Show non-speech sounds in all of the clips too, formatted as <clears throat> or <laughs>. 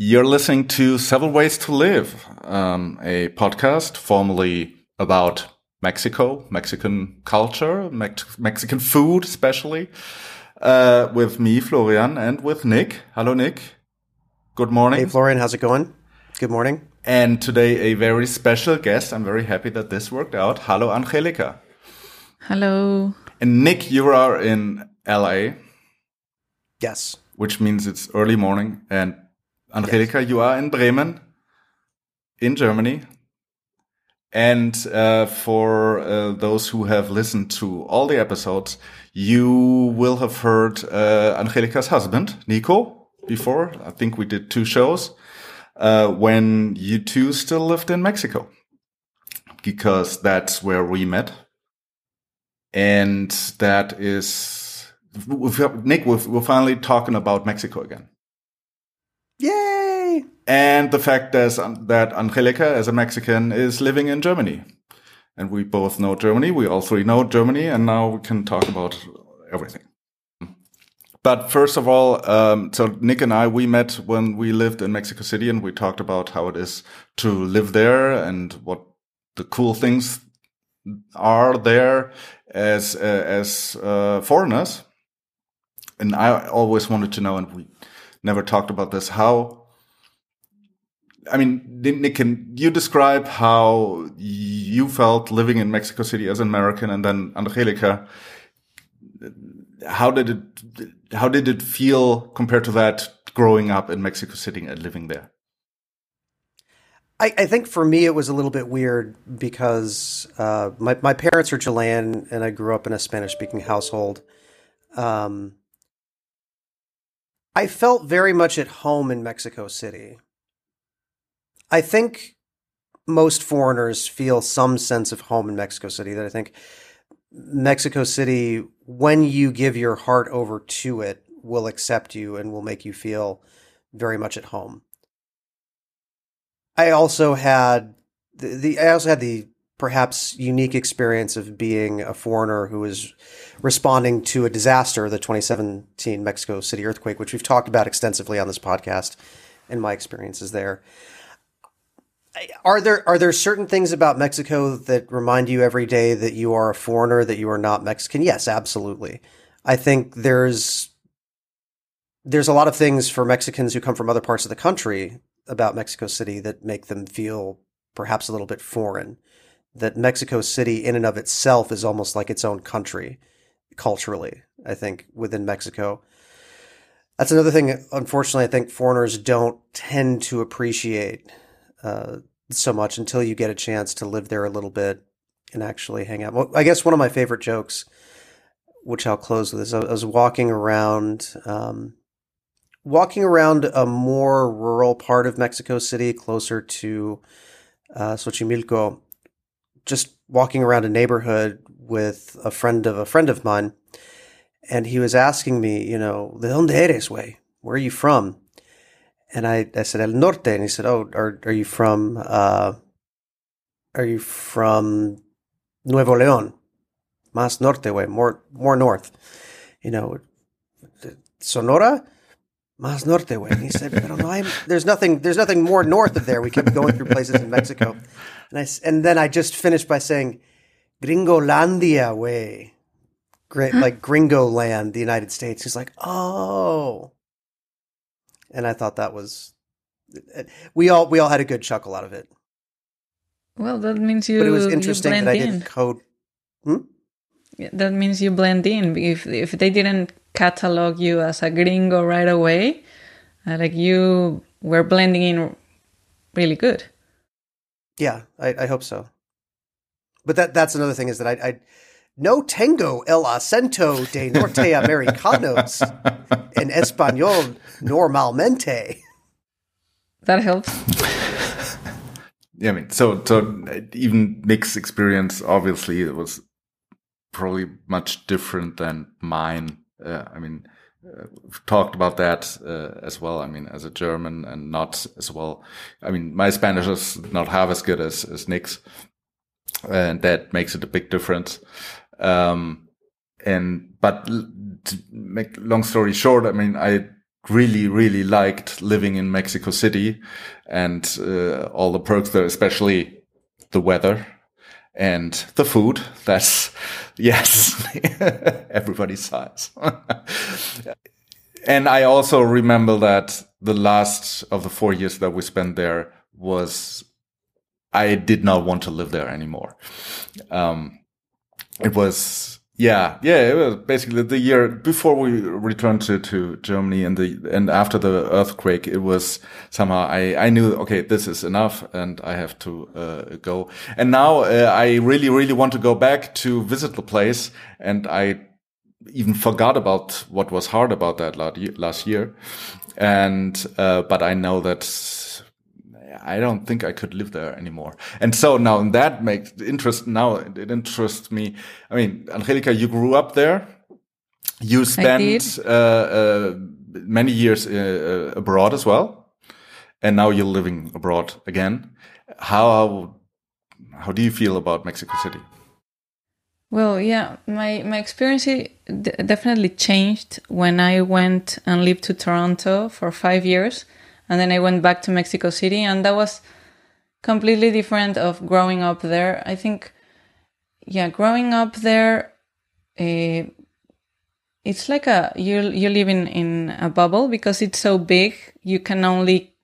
You're listening to Several Ways to Live, um, a podcast formerly about Mexico, Mexican culture, Mex Mexican food, especially, uh, with me, Florian, and with Nick. Hello, Nick. Good morning. Hey, Florian. How's it going? Good morning. And today, a very special guest. I'm very happy that this worked out. Hello, Angelica. Hello. And Nick, you are in LA. Yes. Which means it's early morning. And Angelica, yes. you are in Bremen, in Germany. And uh, for uh, those who have listened to all the episodes, you will have heard uh, Angelica's husband, Nico, before. I think we did two shows uh, when you two still lived in Mexico, because that's where we met. And that is, Nick, we're finally talking about Mexico again. Yay! And the fact is that Angelica, as a Mexican, is living in Germany. And we both know Germany. We all three know Germany. And now we can talk about everything. But first of all, um, so Nick and I, we met when we lived in Mexico City and we talked about how it is to live there and what the cool things are there as, uh, as, uh, foreigners. And I always wanted to know, and we never talked about this. How, I mean, Nick, can you describe how you felt living in Mexico City as an American, and then Angelica? How did it, how did it feel compared to that growing up in Mexico City and living there? I, I think for me it was a little bit weird because uh, my my parents are Chilean and I grew up in a Spanish speaking household. Um, I felt very much at home in Mexico City. I think most foreigners feel some sense of home in Mexico City. That I think Mexico City, when you give your heart over to it, will accept you and will make you feel very much at home. I also had the, the I also had the perhaps unique experience of being a foreigner who is responding to a disaster, the 2017 Mexico City earthquake, which we've talked about extensively on this podcast and my experiences there. Are there are there certain things about Mexico that remind you every day that you are a foreigner, that you are not Mexican? Yes, absolutely. I think there's there's a lot of things for Mexicans who come from other parts of the country about Mexico City that make them feel perhaps a little bit foreign that Mexico City, in and of itself, is almost like its own country culturally. I think within Mexico. That's another thing. Unfortunately, I think foreigners don't tend to appreciate uh, so much until you get a chance to live there a little bit and actually hang out. Well, I guess one of my favorite jokes, which I'll close with, is I was walking around, um, walking around a more rural part of Mexico City, closer to uh, Xochimilco, just walking around a neighborhood with a friend of a friend of mine, and he was asking me, you know, ¿de dónde eres, way? Where are you from? And I, I said, El Norte. And he said, Oh, are, are you from, uh, are you from Nuevo León? Más norte, way, more, more north. You know, Sonora? Más norte, way. And he said, Pero no, I'm, there's nothing, there's nothing more north of there. We kept going through places in Mexico. And I, and then I just finished by saying, Gringolandia way. Great, like Gringo land, the United States. He's like, oh. And I thought that was, we all, we all had a good chuckle out of it. Well, that means you. But it was interesting that I in. didn't code. Hmm? Yeah, that means you blend in. If if they didn't catalog you as a gringo right away, uh, like you were blending in really good. Yeah, I, I hope so. But that that's another thing is that I, I no tengo el acento de norte norteamericanos en <laughs> español normalmente. That helps. <laughs> yeah, I mean, so so even Nick's experience, obviously, it was probably much different than mine. Uh, I mean, we've talked about that uh, as well. I mean, as a German and not as well. I mean, my Spanish is not half as good as, as Nick's, and that makes it a big difference. Um, and but to make long story short, I mean, I really, really liked living in Mexico City and uh, all the perks there, especially the weather and the food. That's <laughs> yes, <laughs> everybody sighs. <laughs> and I also remember that the last of the four years that we spent there was I did not want to live there anymore. Um, it was yeah, yeah, it was basically the year before we returned to, to Germany and the, and after the earthquake, it was somehow I, I knew, okay, this is enough and I have to, uh, go. And now, uh, I really, really want to go back to visit the place. And I even forgot about what was hard about that last year. And, uh, but I know that I don't think I could live there anymore. And so now that makes interest. Now it interests me. I mean, Angelica, you grew up there. You spent uh, uh, many years uh, uh, abroad as well, and now you're living abroad again. How how do you feel about Mexico City? Well, yeah, my my experience definitely changed when I went and lived to Toronto for five years and then I went back to Mexico City, and that was completely different of growing up there. I think, yeah, growing up there, uh, it's like a you you live in in a bubble because it's so big. You can only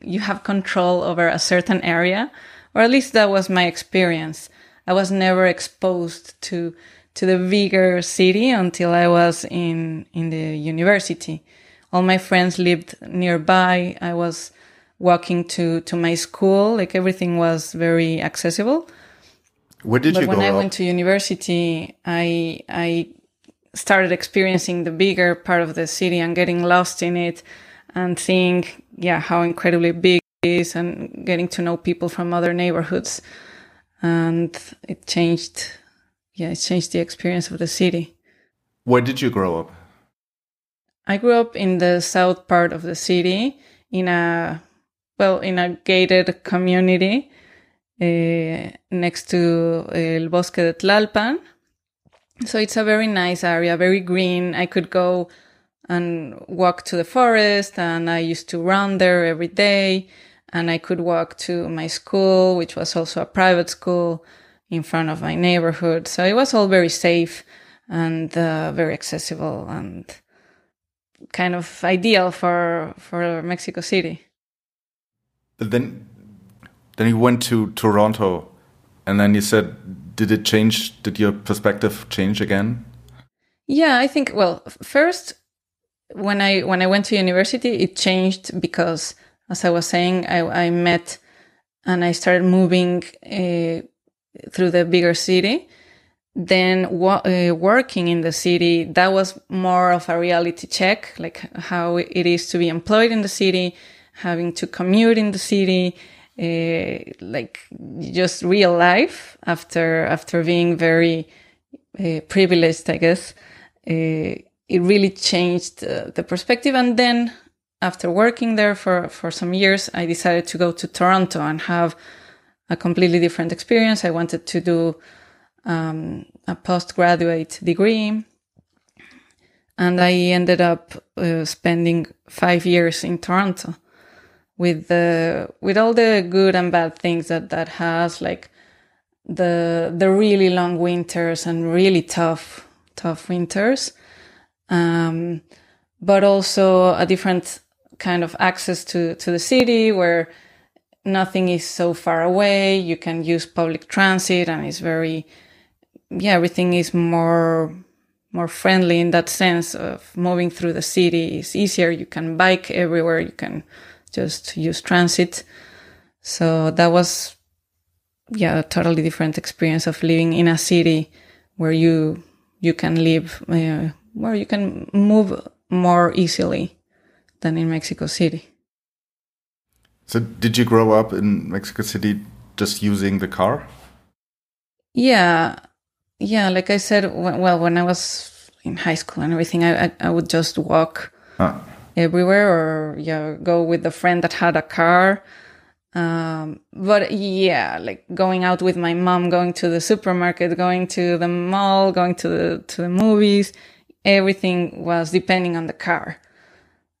you have control over a certain area, or at least that was my experience. I was never exposed to to the bigger city until I was in in the university all my friends lived nearby. I was walking to, to my school. Like everything was very accessible. Where did but you when? I out? went to university, I I started experiencing the bigger part of the city and getting lost in it and seeing yeah how incredibly big it is and getting to know people from other neighborhoods and it changed yeah it changed the experience of the city where did you grow up I grew up in the south part of the city in a well in a gated community uh, next to El Bosque de Tlalpan. So it's a very nice area, very green. I could go and walk to the forest and I used to run there every day and I could walk to my school, which was also a private school in front of my neighborhood. So it was all very safe and uh, very accessible and kind of ideal for for Mexico City. But then, then you went to Toronto, and then you said, did it change? Did your perspective change again? Yeah, I think. Well, first, when I when I went to university, it changed because, as I was saying, I, I met and I started moving uh, through the bigger city then uh, working in the city that was more of a reality check like how it is to be employed in the city having to commute in the city uh, like just real life after after being very uh, privileged i guess. Uh, it really changed uh, the perspective. And then after working there for for some years i decided to go to toronto and have a completely different experience. I wanted to do um, a postgraduate degree. And I ended up uh, spending five years in Toronto with the, with all the good and bad things that that has, like the, the really long winters and really tough, tough winters. Um, but also a different kind of access to, to the city where nothing is so far away. You can use public transit and it's very, yeah, everything is more more friendly in that sense of moving through the city is easier. You can bike everywhere. You can just use transit. So that was, yeah, a totally different experience of living in a city where you you can live uh, where you can move more easily than in Mexico City. So, did you grow up in Mexico City just using the car? Yeah, yeah, like I said, well, when I was in high school and everything, I I, I would just walk huh. everywhere, or yeah, go with a friend that had a car. Um, but yeah, like going out with my mom, going to the supermarket, going to the mall, going to the to the movies, everything was depending on the car.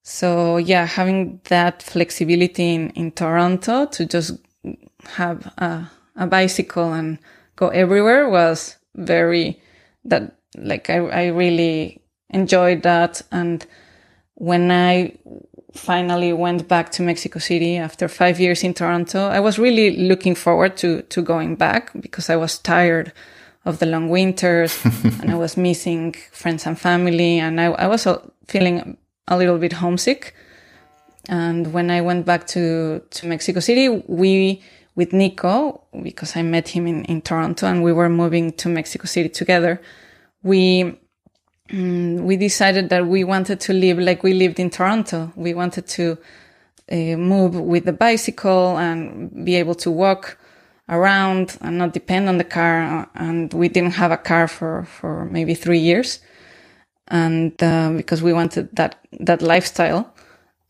So yeah, having that flexibility in, in Toronto to just have a, a bicycle and go everywhere was very that like I, I really enjoyed that and when I finally went back to Mexico City after five years in Toronto, I was really looking forward to to going back because I was tired of the long winters <laughs> and I was missing friends and family and I, I was feeling a little bit homesick. And when I went back to, to Mexico City, we, with Nico, because I met him in, in Toronto and we were moving to Mexico City together, we, mm, we decided that we wanted to live like we lived in Toronto. We wanted to uh, move with the bicycle and be able to walk around and not depend on the car. And we didn't have a car for, for maybe three years. And, uh, because we wanted that, that lifestyle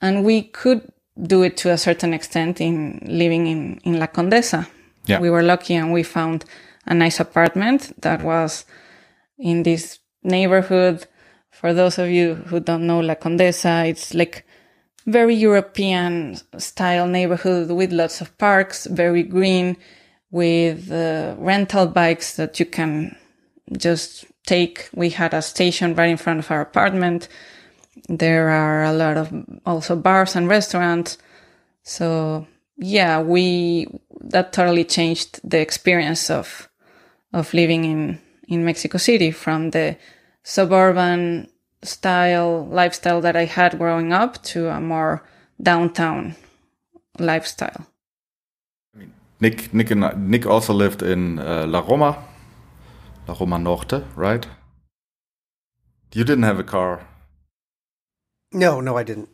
and we could do it to a certain extent in living in, in La Condesa. Yeah. We were lucky and we found a nice apartment that was in this neighborhood. For those of you who don't know La Condesa, it's like very European style neighborhood with lots of parks, very green, with uh, rental bikes that you can just take. We had a station right in front of our apartment. There are a lot of also bars and restaurants. So yeah, we, that totally changed the experience of, of living in, in Mexico City from the suburban style lifestyle that I had growing up to a more downtown lifestyle. Nick, Nick, and, Nick also lived in uh, La Roma, La Roma Norte, right? You didn't have a car. No, no, I didn't.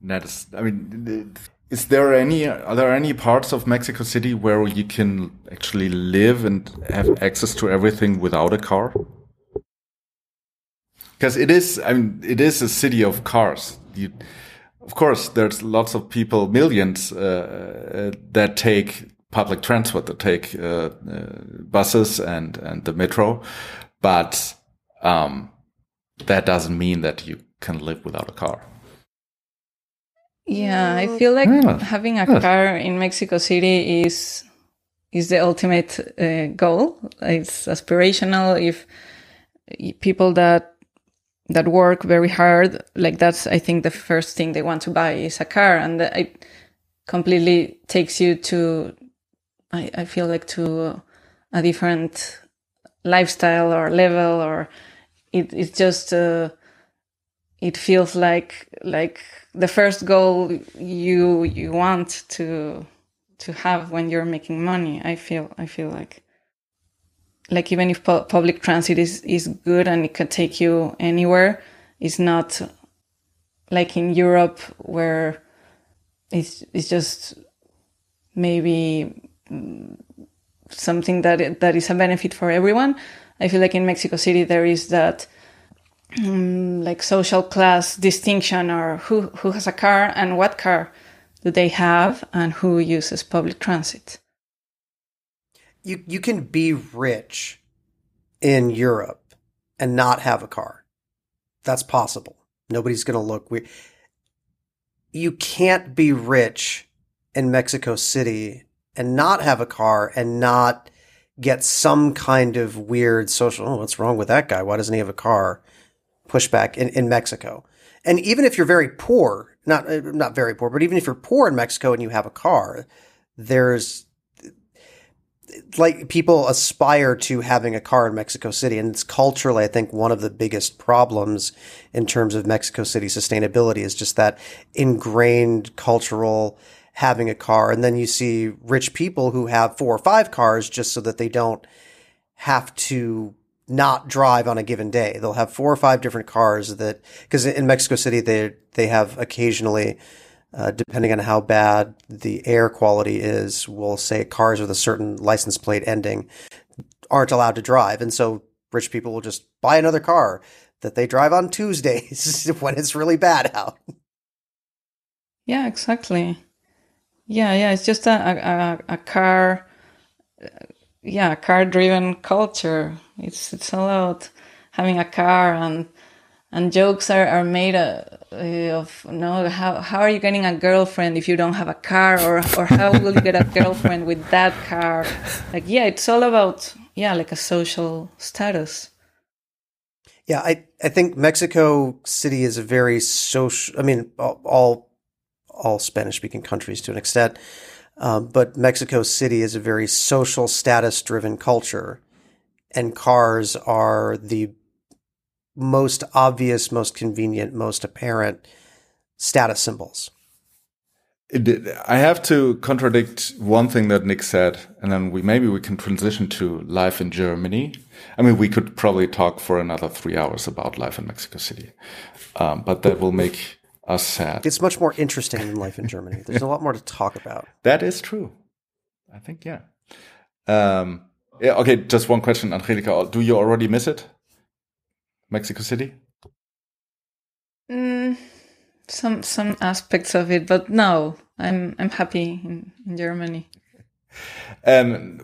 That is, I mean, is there any, are there any parts of Mexico City where you can actually live and have access to everything without a car? Because it is, I mean, it is a city of cars. You, of course, there's lots of people, millions, uh, uh, that take public transport, that take uh, uh, buses and and the metro, but um, that doesn't mean that you can live without a car. Yeah, I feel like yeah. having a car in Mexico City is is the ultimate uh, goal. It's aspirational. If people that that work very hard like that's i think the first thing they want to buy is a car and it completely takes you to i, I feel like to a different lifestyle or level or it, it's just uh, it feels like like the first goal you you want to to have when you're making money i feel i feel like like even if pu- public transit is, is good and it can take you anywhere, it's not like in Europe where it's, it's just maybe something that, that is a benefit for everyone. I feel like in Mexico City, there is that um, like social class distinction or who, who has a car and what car do they have and who uses public transit you you can be rich in Europe and not have a car. That's possible. Nobody's going to look weird. You can't be rich in Mexico City and not have a car and not get some kind of weird social, oh, what's wrong with that guy? Why doesn't he have a car? Pushback in, in Mexico. And even if you're very poor, not, uh, not very poor, but even if you're poor in Mexico and you have a car, there's like people aspire to having a car in Mexico City, and it's culturally, I think, one of the biggest problems in terms of Mexico City sustainability is just that ingrained cultural having a car. And then you see rich people who have four or five cars just so that they don't have to not drive on a given day. They'll have four or five different cars that, because in Mexico City, they, they have occasionally uh, depending on how bad the air quality is, we'll say cars with a certain license plate ending aren't allowed to drive. And so rich people will just buy another car that they drive on Tuesdays <laughs> when it's really bad out. Yeah, exactly. Yeah, yeah, it's just a, a, a car, yeah, car driven culture. It's, it's all about having a car and, and jokes are, are made uh, of no how how are you getting a girlfriend if you don't have a car? Or or how will you get a girlfriend with that car? Like yeah it's all about yeah like a social status. Yeah i i think mexico city is a very social i mean all all spanish speaking countries to an extent. Um, but mexico city is a very social status driven culture and cars are the most obvious, most convenient, most apparent status symbols. I have to contradict one thing that Nick said, and then we maybe we can transition to life in Germany. I mean, we could probably talk for another three hours about life in Mexico City, um, but that will make us sad. It's much more interesting than life in Germany. There's a lot more to talk about. <laughs> That is true. I think, yeah. Um, yeah. Okay. Just one question, Angelica. Do you already miss it? Mexico City? Mm, some some aspects of it, but no, I'm I'm happy in, in Germany. Um,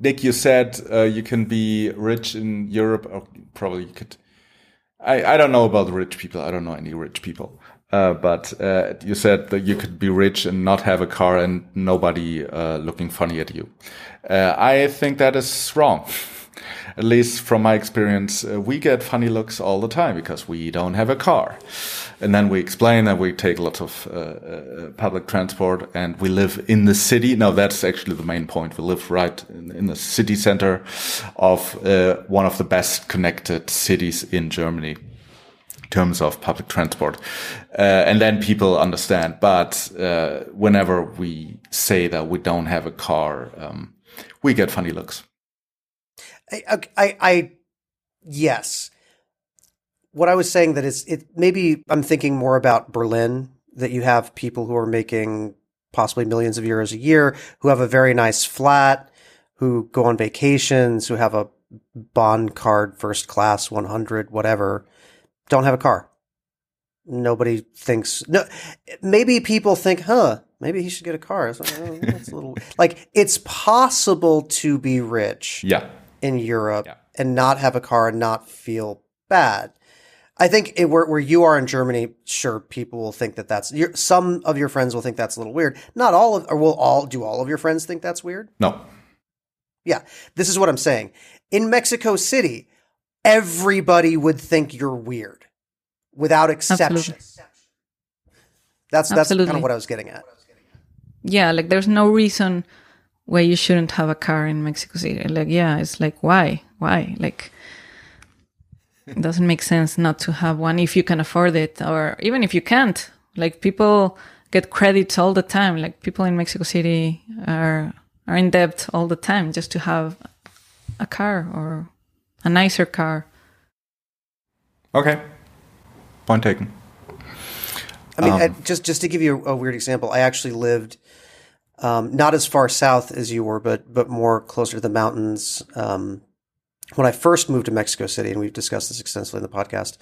Nick, you said uh, you can be rich in Europe, or probably you could. I, I don't know about rich people. I don't know any rich people. Uh, but uh, you said that you could be rich and not have a car and nobody uh, looking funny at you. Uh, I think that is wrong. at least from my experience, uh, we get funny looks all the time because we don't have a car. And then we explain that we take lots of public transport and we live in the city. No, that's actually the main point. We live right in, in the city center of one of the best connected cities in Germany terms of public transport. Uh, and then people understand. But uh, whenever we say that we don't have a car, um, we get funny looks. I, I, I, yes. What I was saying that is it maybe I'm thinking more about Berlin that you have people who are making possibly millions of euros a year who have a very nice flat, who go on vacations, who have a BahnCard, first class, 100, whatever, don't have a car. Nobody thinks no. Maybe people think, huh? Maybe he should get a car. It's like, oh, that's a little like it's possible to be rich. Yeah in Europe yeah. and not have a car and not feel bad. I think it, where, where you are in Germany, sure, people will think that that's some of your friends will think that's a little weird. Not all of, or will all do all of your friends think that's weird? No. Yeah, this is what I'm saying. In Mexico City, everybody would think you're weird, without exception. Absolutely. That's that's Absolutely. kind of what I was getting at. Yeah, like there's no reason why you shouldn't have a car in Mexico City. Like, yeah, it's like, why? Why? Like, it doesn't make sense not to have one if you can afford it, or even if you can't. Like, people get credits all the time. Like, people in Mexico City are are in debt all the time just to have a car or a nicer car. Okay, point taken. I mean, um, I, just just to give you a, a weird example, I actually lived um, not as far south as you were, but but more closer to the mountains. Um, when I first moved to Mexico City, and we've discussed this extensively in the podcast,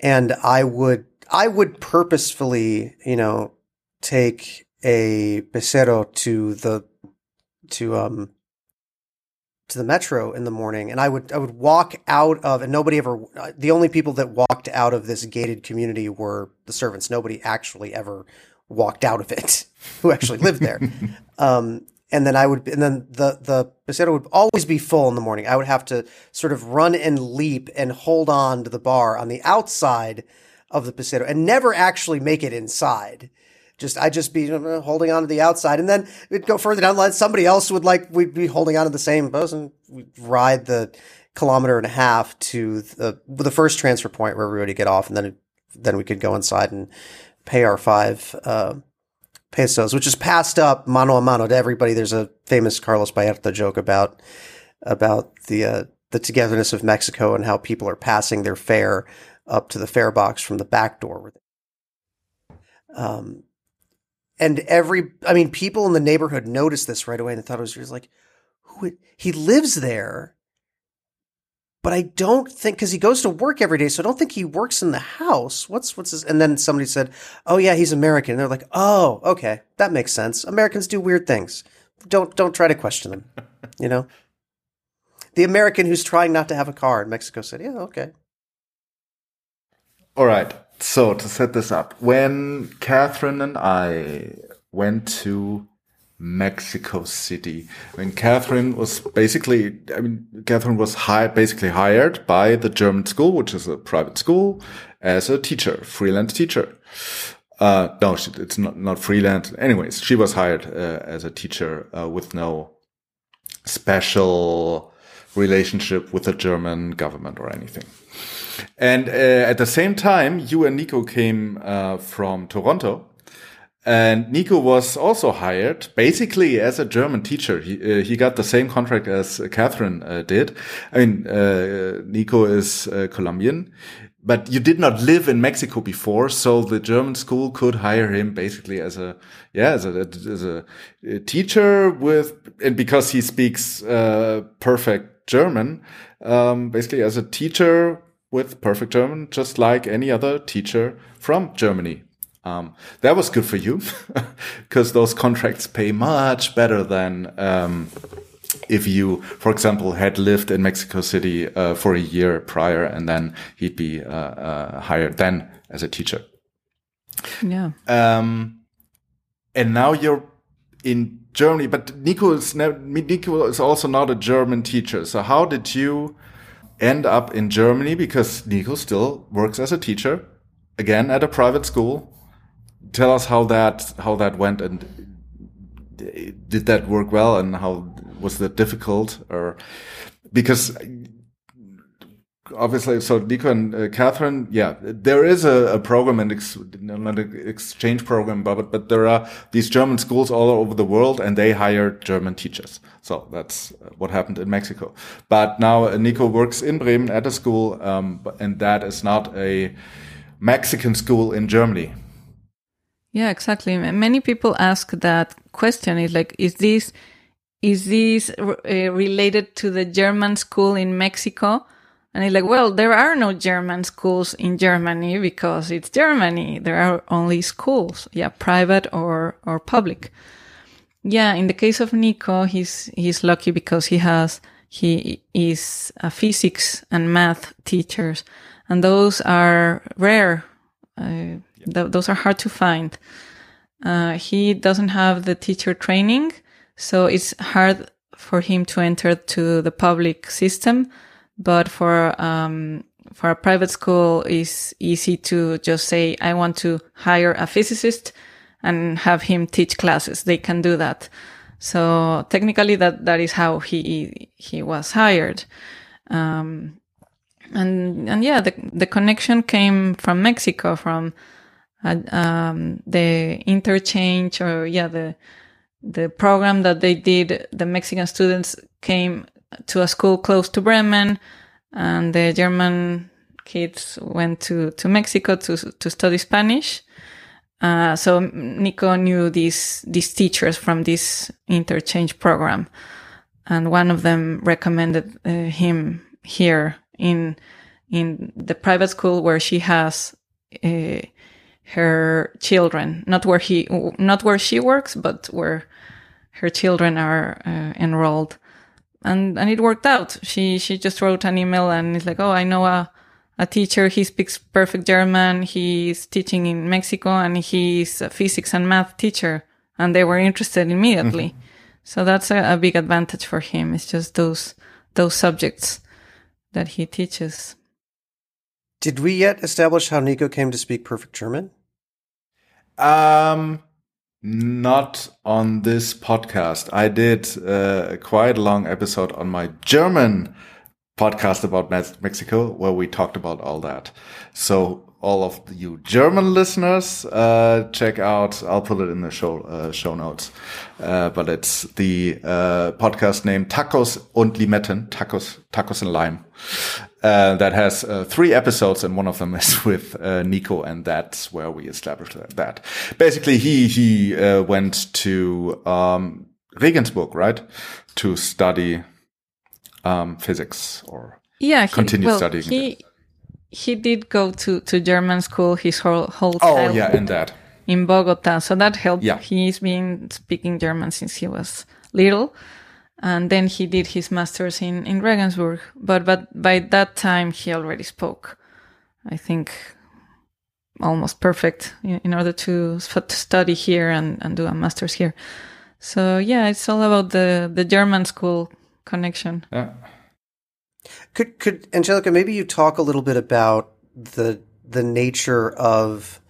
and I would I would purposefully, you know, take a pesero to the to um to the metro in the morning and I would I would walk out of and nobody ever the only people that walked out of this gated community were the servants nobody actually ever walked out of it <laughs> who actually lived there. <laughs> Um, and then I would, and then the, the Pesero would always be full in the morning. I would have to sort of run and leap and hold on to the bar on the outside of the Pesero and never actually make it inside. Just, I'd just be holding on to the outside and then we'd go further down the line. Somebody else would like, we'd be holding on to the same bus and we'd ride the kilometer and a half to the, the first transfer point where everybody get off and then, then we could go inside and pay our five, uh, pesos, which is passed up mano a mano to everybody. There's a famous Carlos Ballarta joke about about the uh, the togetherness of Mexico and how people are passing their fare up to the fare box from the back door. Um, and every, I mean, people in the neighborhood noticed this right away and they thought it was like, who he lives there but I don't think because he goes to work every day, so I don't think he works in the house. What's what's his? And then somebody said, "Oh yeah, he's American." And they're like, "Oh, okay, that makes sense. Americans do weird things. Don't don't try to question them." you know, the American who's trying not to have a car in Mexico City. Yeah, okay. All right. So to set this up, when Catherine and I went to Mexico City, when Catherine was basically, I mean, Catherine was hired, basically hired by the German school, which is a private school, as a teacher, freelance teacher. Uh, no, she, it's not, not freelance. Anyways, she was hired uh, as a teacher uh, with no special relationship with the German government or anything. And uh, at the same time, you and Nico came uh, from Toronto. And Nico was also hired basically as a German teacher. He, uh, he got the same contract as Catherine uh, did. I mean, uh, Nico is uh, Colombian, but you did not live in Mexico before. So the German school could hire him basically as a, yeah, as a, as a, teacher with, and because he speaks perfect German, um, basically as a teacher with perfect German, just like any other teacher from Germany. Um, that was good for you <laughs> because those contracts pay much better than um, if you, for example, had lived in Mexico City uh, for a year prior and then he'd be uh, uh, hired then as a teacher. Yeah. Um, and now you're in Germany, but Nico is, Nico is also not a German teacher. So how did you end up in Germany because Nico still works as a teacher, again at a private school. Tell us how that how that went and did that work well and how was that difficult or because obviously, so Nico and uh, Catherine, yeah, there is a, a program and ex, not an exchange program, but but there are these German schools all over the world, and they hire German teachers. So that's uh, what happened in Mexico. But now uh, Nico works in Bremen at a school, um, and that is not a Mexican school in Germany. Yeah, exactly. Many people ask that question: is like, is this is this uh, related to the German school in Mexico? And he's like, well, there are no German schools in Germany because it's Germany. There are only schools, yeah, private or, or public. Yeah, in the case of Nico, he's, he's lucky because he has, he is a physics and math teachers and those are rare. Uh, th- those are hard to find. Uh, he doesn't have the teacher training, so it's hard for him to enter to the public system but for um, for a private school is easy to just say i want to hire a physicist and have him teach classes. They can do that. So technically that that is how he he was hired. Um, and and yeah the the connection came from mexico from uh, um, the interchange or yeah the the program that they did the mexican students came to a school close to Bremen, and the German kids went to, to Mexico to, to study Spanish. Uh, so Nico knew these, these teachers from this interchange program. And one of them recommended uh, him here in, in the private school where she has, uh, her children, not where he, not where she works, but where her children are uh, enrolled and and it worked out. She she just wrote an email and it's like, oh, I know a a teacher. He speaks perfect German. He's teaching in Mexico and he's a physics and math teacher. And they were interested immediately. Mm-hmm. So that's a, a, big advantage for him. It's just those those subjects that he teaches. Did we yet establish how Nico came to speak perfect German? Um, not on this podcast. I did uh, quite a long episode on my German podcast about Mexico where we talked about all that. So all of you German listeners, uh, check out. I'll put it in the show uh, show notes. Uh, but it's the uh, podcast named Tacos und Limetten, tacos, tacos and lime. Uh, that has uh, three episodes, and one of them <laughs> is with Nico, and that's where we established that. Basically, he he went to um, Regensburg, right, to study um, physics or yeah, he, continue well, studying. He, he did go to, to German school his whole whole Oh yeah, and that in Bogota, so that helped. Yeah. he's been speaking German since he was little, and then he did his masters in in Regensburg. But but by that time he already spoke. I think almost perfect in, in order to, to study here and, and do a master's here. So yeah, it's all about the, the German school connection. Yeah. Could could Angelica maybe you talk a little bit about the the nature of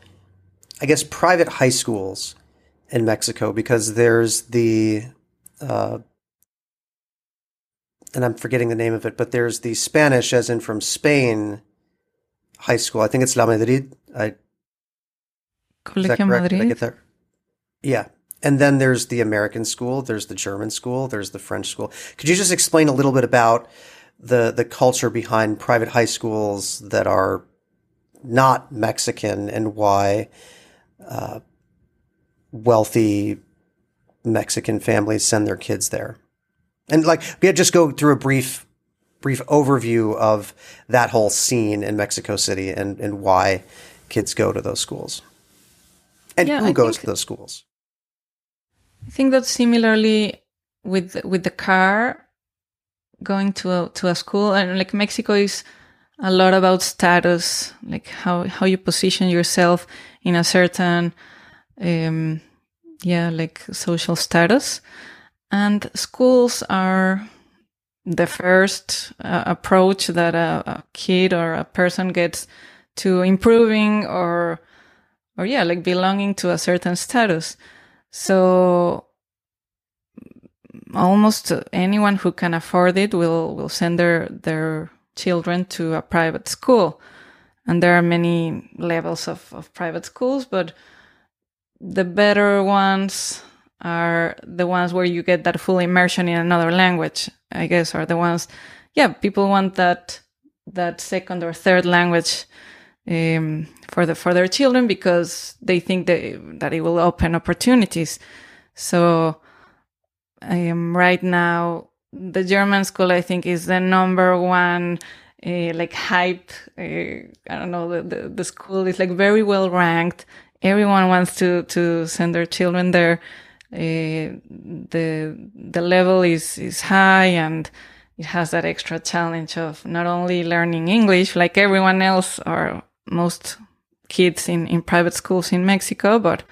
I guess private high schools in Mexico because there's the uh, and I'm forgetting the name of it, but there's the Spanish as in from Spain high school. I think it's La Madrid. I Colegio Madrid. I get that? Yeah. And then there's the American school, there's the German school, there's the French school. Could you just explain a little bit about the the culture behind private high schools that are not Mexican and why uh, wealthy Mexican families send their kids there? And like, we just go through a brief brief overview of that whole scene in Mexico City and, and why kids go to those schools. And Yeah, who I goes think- to those schools? I think that similarly with with the car going to a, to a school and like Mexico is a lot about status, like how how you position yourself in a certain um yeah, like social status. And schools are the first uh, approach that a, a kid or a person gets to improving or or yeah, like belonging to a certain status. So almost anyone who can afford it will will send their their children to a private school. And there are many levels of, of private schools, but the better ones are the ones where you get that full immersion in another language, I guess, are the ones yeah, people want that that second or third language um, for the for their children because they think that that it will open opportunities. So I am right now the German school. I think is the number one uh, like hype. Uh, I don't know the, the the school is like very well ranked. Everyone wants to to send their children there. Uh, the the level is is high and it has that extra challenge of not only learning English like everyone else or most kids in, in private schools in Mexico, but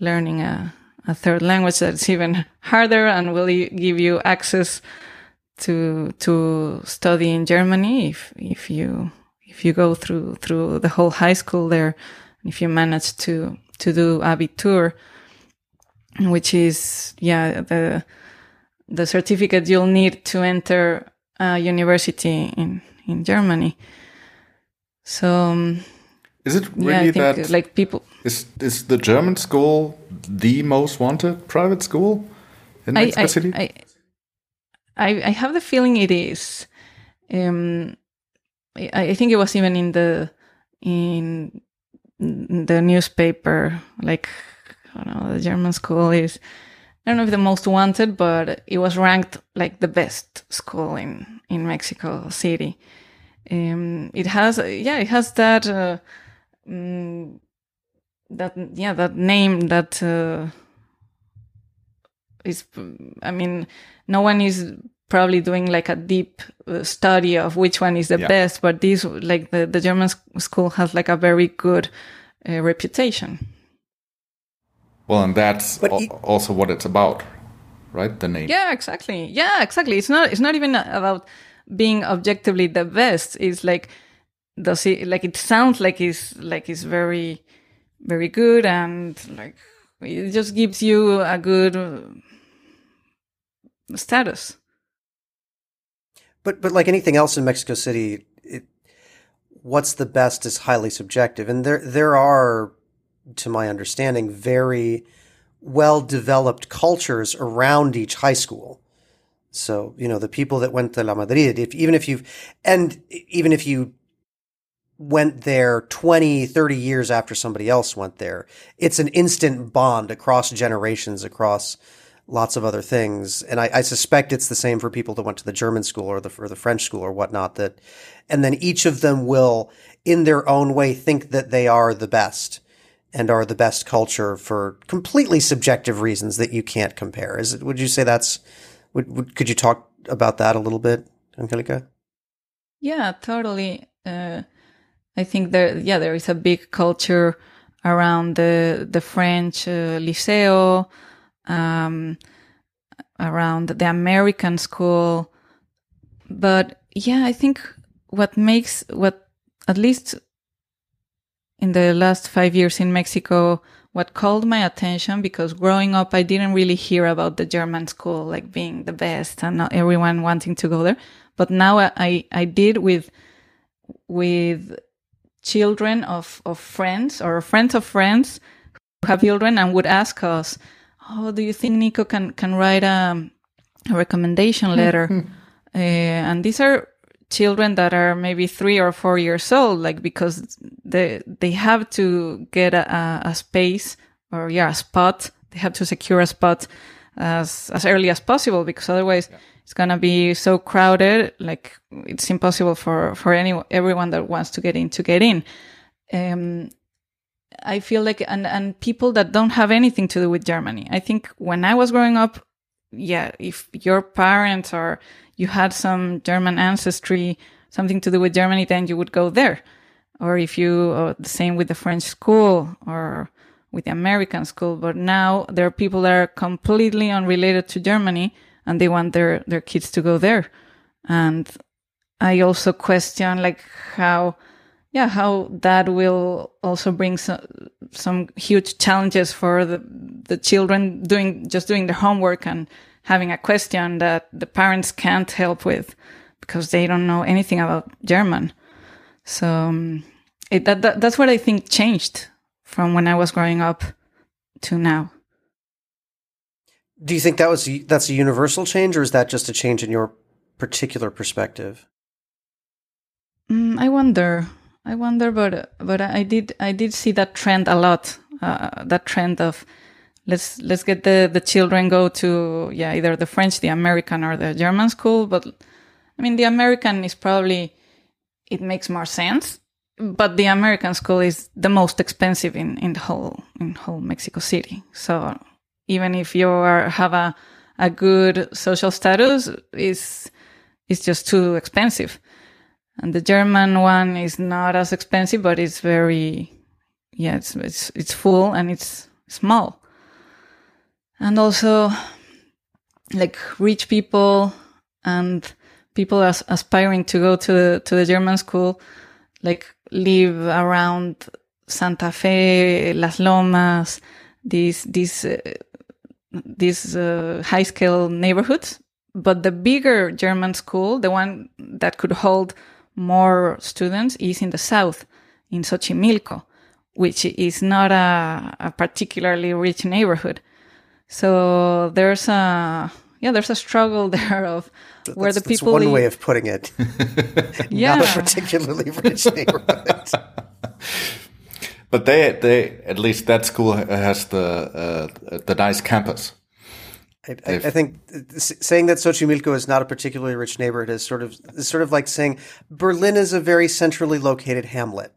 learning a, a third language that's even harder and will give you access to to study in Germany if if you if you go through through the whole high school there, if you manage to to do Abitur, which is yeah the the certificate you'll need to enter a university in in Germany. So um, Is it yeah, really think that? like people. is is the German school the most wanted private school in I, Mexico I, City? I, I, I have the feeling it is. Um, I, I think it was even in the in the newspaper. Like I don't know, the German school is. I don't know if the most wanted, but it was ranked like the best school in in Mexico City. Um, it has, yeah, it has that. Uh, mm, that yeah, that name that. Uh, is i mean no one is probably doing like a deep uh, study of which one is the Yeah. best but this like the, the german school has like a very good uh, reputation well, and that's al- e- also what it's about, right? The name. yeah exactly. Yeah exactly. It's not it's not even about being objectively the best. It's like does it like it sounds like it's like it's very very good and like it just gives you a good uh, status. But but like anything else in Mexico City, it, what's the best is highly subjective, and there there are, to my understanding, very well developed cultures around each high school. So you know the people that went to La Madrid, if even if you've and even if you went there 20, 30 years after somebody else went there, it's an instant bond across generations, across lots of other things. And I, I suspect it's the same for people that went to the German school or the, or the French school or whatnot that, and then each of them will in their own way think that they are the best and are the best culture for completely subjective reasons that you can't compare. Is it, would you say that's, would, would, could you talk about that a little bit, Angelica? Yeah, totally. Uh, I think there, yeah, there is a big culture around the the French uh, liceo, um, around the American school. But yeah, I think what makes what at least in the last five years in Mexico, what called my attention because growing up, I didn't really hear about the German school like being the best and not everyone wanting to go there. But now I, I did with, with children of, of friends or friends of friends who have children and would ask us, Oh, do you think Nico can, can write a, a recommendation letter? uh, <laughs> and these are children that are maybe three or four years old, like because they they have to get a, a space or yeah a spot. They have to secure a spot as as early as possible because otherwise yeah. it's gonna be so crowded. Like it's impossible for for any everyone that wants to get in to get in. Um, I feel like and and people that don't have anything to do with Germany. I think when I was growing up, yeah, if your parents or you had some German ancestry, something to do with Germany, then you would go there. Or if you, or the same with the French school or with the American school. But now there are people that are completely unrelated to Germany and they want their, their kids to go there. And I also question like how, yeah, how that will also bring some, some huge challenges for the, the children doing, just doing their homework and having a question that the parents can't help with because they don't know anything about German. So um, it, that, that, that's what I think changed from when I was growing up to now. Do you think that was that's a universal change, or is that just a change in your particular perspective? Mm, I wonder. I wonder, but but I did I did see that trend a lot. Uh, that trend of let's let's get the the children go to yeah either the French, the American, or the German school. But I mean, the American is probably it makes more sense. But the American school is the most expensive in in the whole in whole Mexico City. So even if you are have a a good social status, is is just too expensive. And the German one is not as expensive, but it's very yeah, it's it's it's full and it's small and also like rich people and people as aspiring to go to the, to the German school, like live around Santa Fe, Las Lomas, these, these, uh, these uh, high scale neighborhoods. But the bigger German school, the one that could hold more students is in the south, in Xochimilco, which is not a, a particularly rich neighborhood. So there's a yeah, there's a struggle <laughs> there of that's, where the people. That's one leave. way of putting it. <laughs> yeah, not a particularly rich <laughs> neighborhood. but they, they at least that school has the uh, the nice campus. I, I, I, think saying that Xochimilco is not a particularly rich neighborhood is sort of is sort of like saying Berlin is a very centrally located hamlet.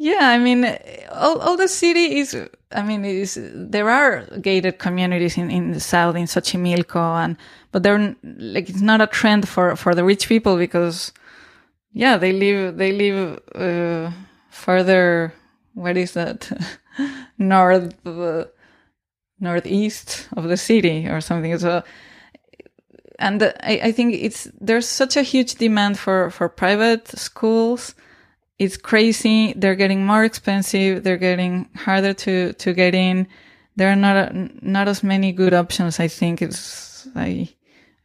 Yeah, I mean, all, all the city is, I mean, is, there are gated communities in, in the south, in Xochimilco, and, but they're, like, it's not a trend for, for the rich people because, yeah, they live, they live, uh, further, what is that? <laughs> North, uh, northeast of the city or something. So, and I, I think it's, there's such a huge demand for, for private schools it's crazy. They're getting more expensive. They're getting harder to, to get in. There are not, not as many good options. I think it's, I,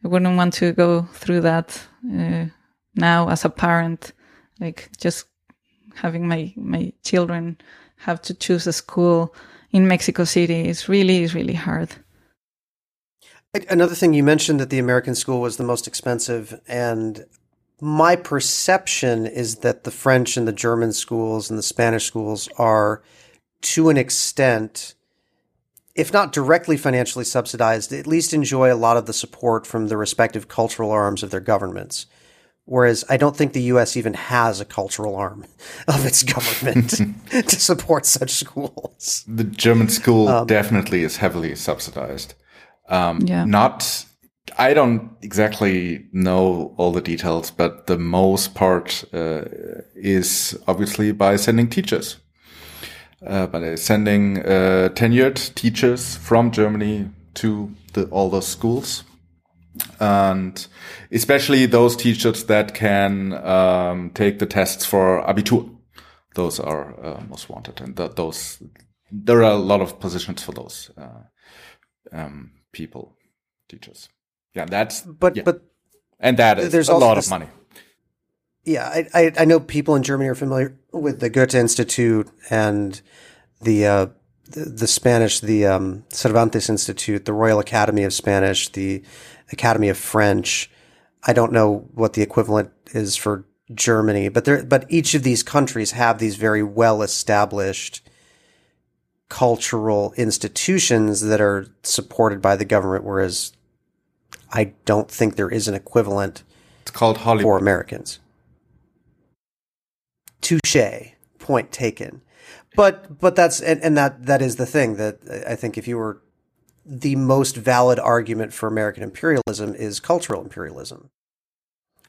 I wouldn't want to go through that, uh, now as a parent, like just having my, my children have to choose a school in Mexico City is really, is really hard. Another thing you mentioned that the American school was the most expensive and my perception is that the French and the German schools and the Spanish schools are, to an extent, if not directly financially subsidized, at least enjoy a lot of the support from the respective cultural arms of their governments. Whereas I don't think the U.S. even has a cultural arm <laughs> of its government <laughs> <laughs> to support such schools. The German school um, definitely is heavily subsidized. Um, yeah. Not I don't exactly know all the details, but the most part uh, is obviously by sending teachers, uh, by sending uh, tenured teachers from Germany to the, all those schools, and especially those teachers that can um, take the tests for Abitur. Those are uh, most wanted, and th those there are a lot of positions for those uh, um, people, teachers. Yeah, that's but yeah. but and that is there's a lot this- of money. Yeah, I, I I know people in Germany are familiar with the Goethe Institute and the uh, the, the Spanish, the um, Cervantes Institute, the Royal Academy of Spanish, the Academy of French. I don't know what the equivalent is for Germany, but there but each of these countries have these very well established cultural institutions that are supported by the government, whereas I don't think there is an equivalent It's called Hollywood for Americans. Touche. Point taken. But but that's and, and that that is the thing that I think if you were the most valid argument for American imperialism is cultural imperialism.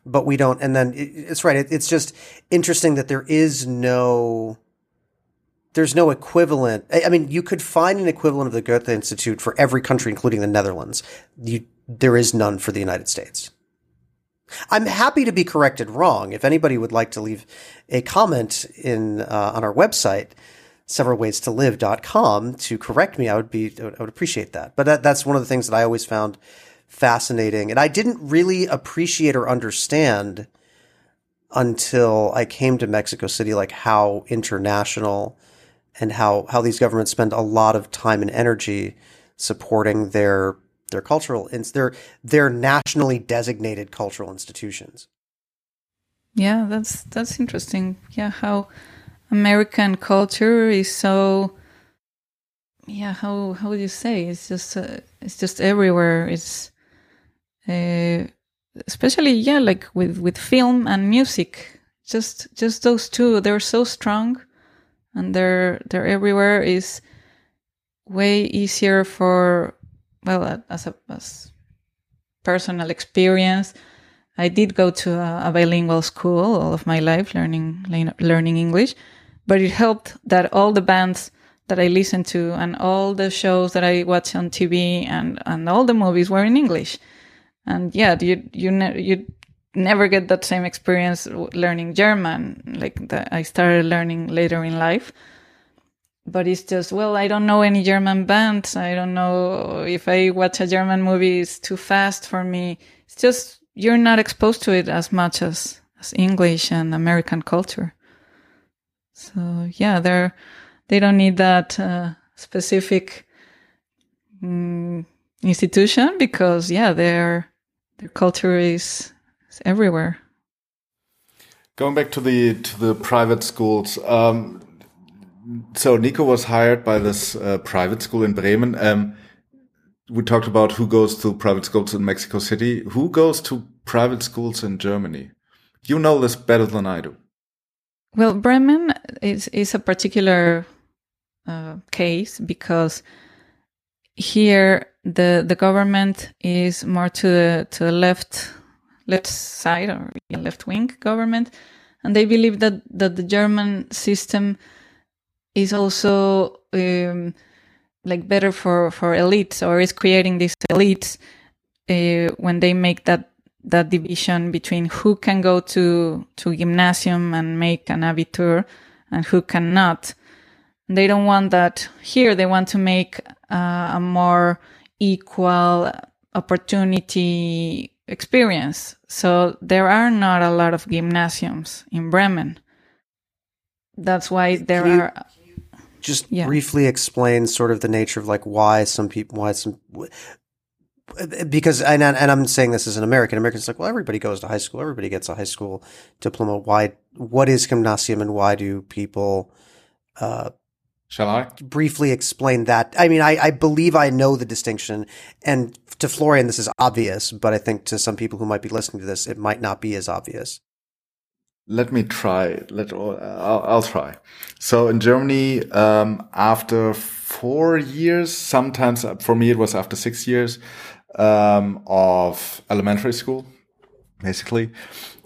But we don't, and then it, it's right. It, it's just interesting that there is no, there's no equivalent. I, I mean, you could find an equivalent of the Goethe Institute for every country, including the Netherlands. You, there is none for the United States. I'm happy to be corrected wrong. If anybody would like to leave a comment in uh, on our website, severalways to live.com to correct me, I would be I would appreciate that. But that, that's one of the things that I always found fascinating, and I didn't really appreciate or understand until I came to Mexico City, like how international and how how these governments spend a lot of time and energy supporting their their cultural ins their their nationally designated cultural institutions. Yeah, that's that's interesting. Yeah, how American culture is so. Yeah, how how would you say? It's just uh, it's just everywhere. It's uh, especially yeah, like with with film and music. Just just those two, they're so strong, and they're they're everywhere. Is way easier for well uh, as a as personal experience. I did go to a, a bilingual school all of my life, learning learning English, but it helped that all the bands that I listened to and all the shows that I watched on TV and and all the movies were in English. And yeah, you you ne- you never get that same experience learning German. Like I started learning later in life, but it's just well, I don't know any German bands. I don't know if I watch a German movie, it's too fast for me. It's just you're not exposed to it as much as as English and American culture. So yeah, they're they don't need that uh, specific mm, institution because yeah, their their culture is, is everywhere. Going back to the to the private schools. Um, so Nico was hired by this uh, private school in Bremen. Um, we talked about who goes to private schools in Mexico City. Who goes to private schools in Germany? You know this better than I do. Well, Bremen is is a particular uh, case because here the the government is more to the to the left left side or left wing government, and they believe that that the German system is also um, like better for for elites or is creating these elites uh, when they make that that division between who can go to to gymnasium and make an abitur and who cannot. They don't want that here. They want to make uh, a more equal opportunity experience. So there are not a lot of gymnasiums in Bremen. That's why there you- are. Just Yeah. briefly explain sort of the nature of like why some people why some because and and I'm saying this as an American. Americans like well everybody goes to high school. Everybody gets a high school diploma. Why what is gymnasium and why do people uh, Shall I? briefly explain that. I mean, I, I believe I know the distinction, and to Florian, this is obvious, but I think to some people who might be listening to this, it might not be as obvious. Let me try. Let I'll, I'll try. So in Germany, um, after four years, sometimes uh, for me it was after six years, um, of elementary school, basically.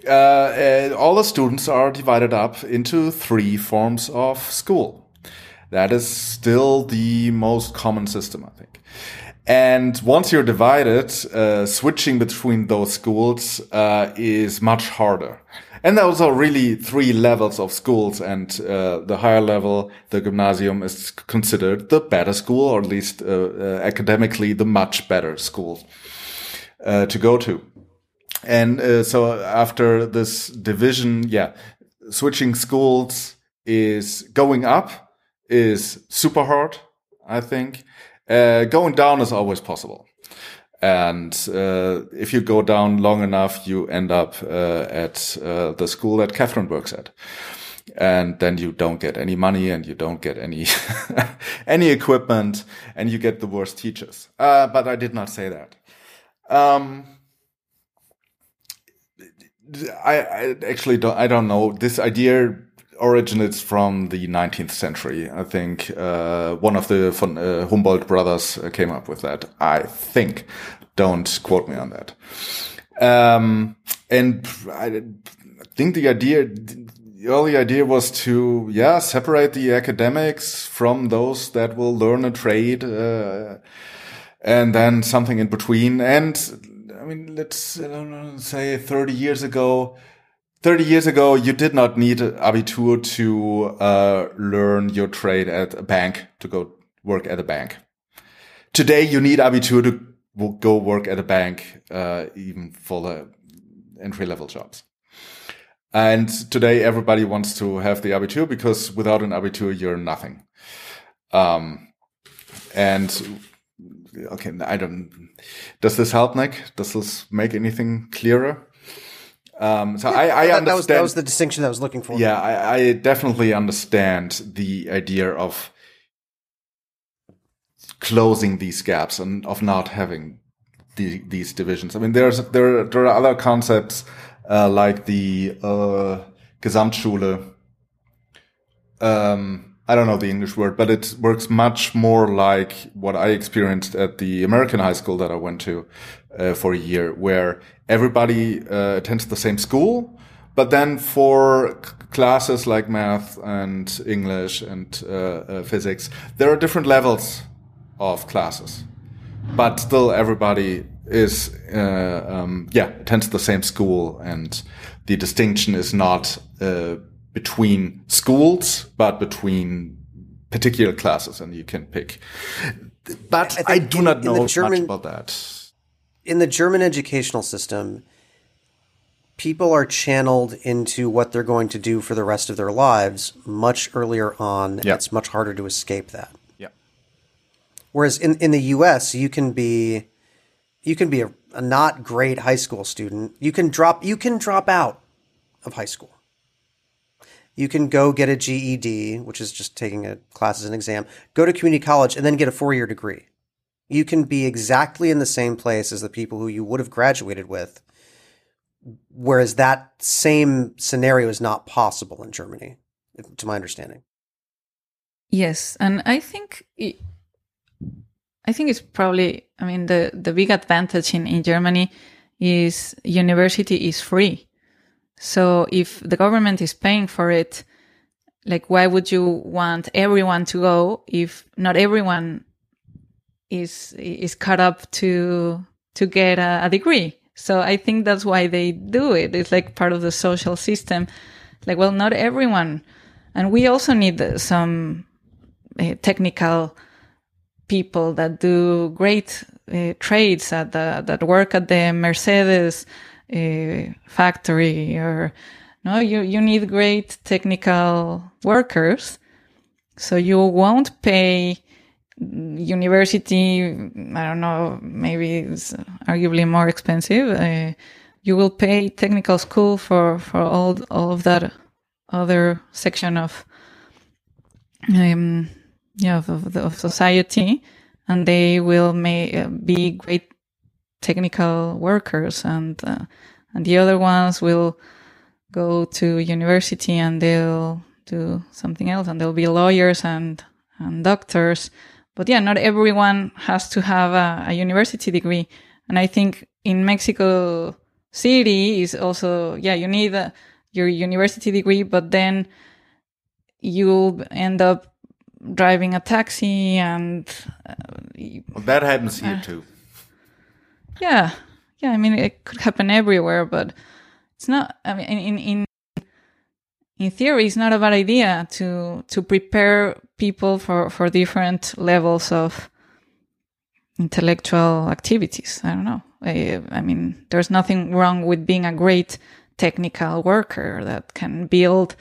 Uh, all the students are divided up into three forms of school. That is still the most common system, I think. And once you're divided, uh, switching between those schools uh, is much harder. And those are really three levels of schools, and uh, the higher level, the gymnasium, is considered the better school, or at least uh, uh, academically the much better school uh, to go to. And so after this division, yeah, switching schools is going up is super hard, I think. Uh, going down is always possible. And uh, if you go down long enough, you end up uh, at uh, the school that Catherine works at. And then you don't get any money and you don't get any <laughs> any equipment and you get the worst teachers. Uh, but I did not say that. Um, I, I actually don't. I don't know. This idea originates from the 19th century. I think uh, one of the von, uh, Humboldt brothers uh, came up with that. I think. Don't quote me on that. Um, and I think the idea, the early idea was to, yeah, separate the academics from those that will learn a trade, uh, and then something in between. And I mean, let's say 30 years ago, 30 years ago, you did not need Abitur to uh, learn your trade at a bank, to go work at a bank. Today, you need Abitur to go work at a bank, uh, even for the entry level jobs. And today, everybody wants to have the Abitur because without an Abitur, you're nothing. Um, and okay, I don't. Does this help, Nick? Does this make anything clearer? Um, so yeah, I, I that, understand. That was, that was, the distinction I was looking for. Yeah, I, I definitely understand the idea of closing these gaps and of not having the, these divisions. I mean, there's there there are other concepts uh, like the uh, Gesamtschule. Um, I don't know the English word, but it works much more like what I experienced at the American high school that I went to uh, for a year, where everybody uh, attends the same school, but then for classes like math and English and uh, uh, physics, there are different levels of classes, but still everybody is uh, um, yeah attends the same school, and the distinction is not uh, between schools, but between particular classes, and you can pick. But I, I do not know much about that. In the German educational system, people are channeled into what they're going to do for the rest of their lives much earlier on. Yeah. It's much harder to escape that. Yeah. Whereas in, in the US, you can be you can be a, a not great high school student. You can drop you can drop out of high school you can go get a GED, which is just taking a class as an exam, go to community college, and then get a four year degree. You can be exactly in the same place as the people who you would have graduated with, whereas that same scenario is not possible in Germany, to my understanding. Yes, and I think it, I think it's probably I mean the the big advantage in in Germany is university is free. So if the government is paying for it, like why would you want everyone to go if not everyone is is caught up to to get a, a degree? So I think that's why they do it. It's like part of the social system. Like, well, not everyone, and we also need some uh, technical people that do great uh, trades at the that work at the Mercedes a factory or no you you need great technical workers so you won't pay university i don't know maybe it's arguably more expensive uh, you will pay technical school for for all all of that other section of um yeah of, of society and they will may uh, be great technical workers and uh, and the other ones will go to university and they'll do something else and they'll be lawyers and and doctors but yeah not everyone has to have a, a university degree And I think in Mexico City is also, yeah, you need a, your university degree, but then you'll end up driving a taxi and uh, well, that happens here uh, too. Yeah. Yeah. I mean, it could happen everywhere, but it's not, I mean, in, in, in theory, it's not a bad idea to, to prepare people for, for different levels of intellectual activities. I don't know. I, I mean, there's nothing wrong with being a great technical worker that can build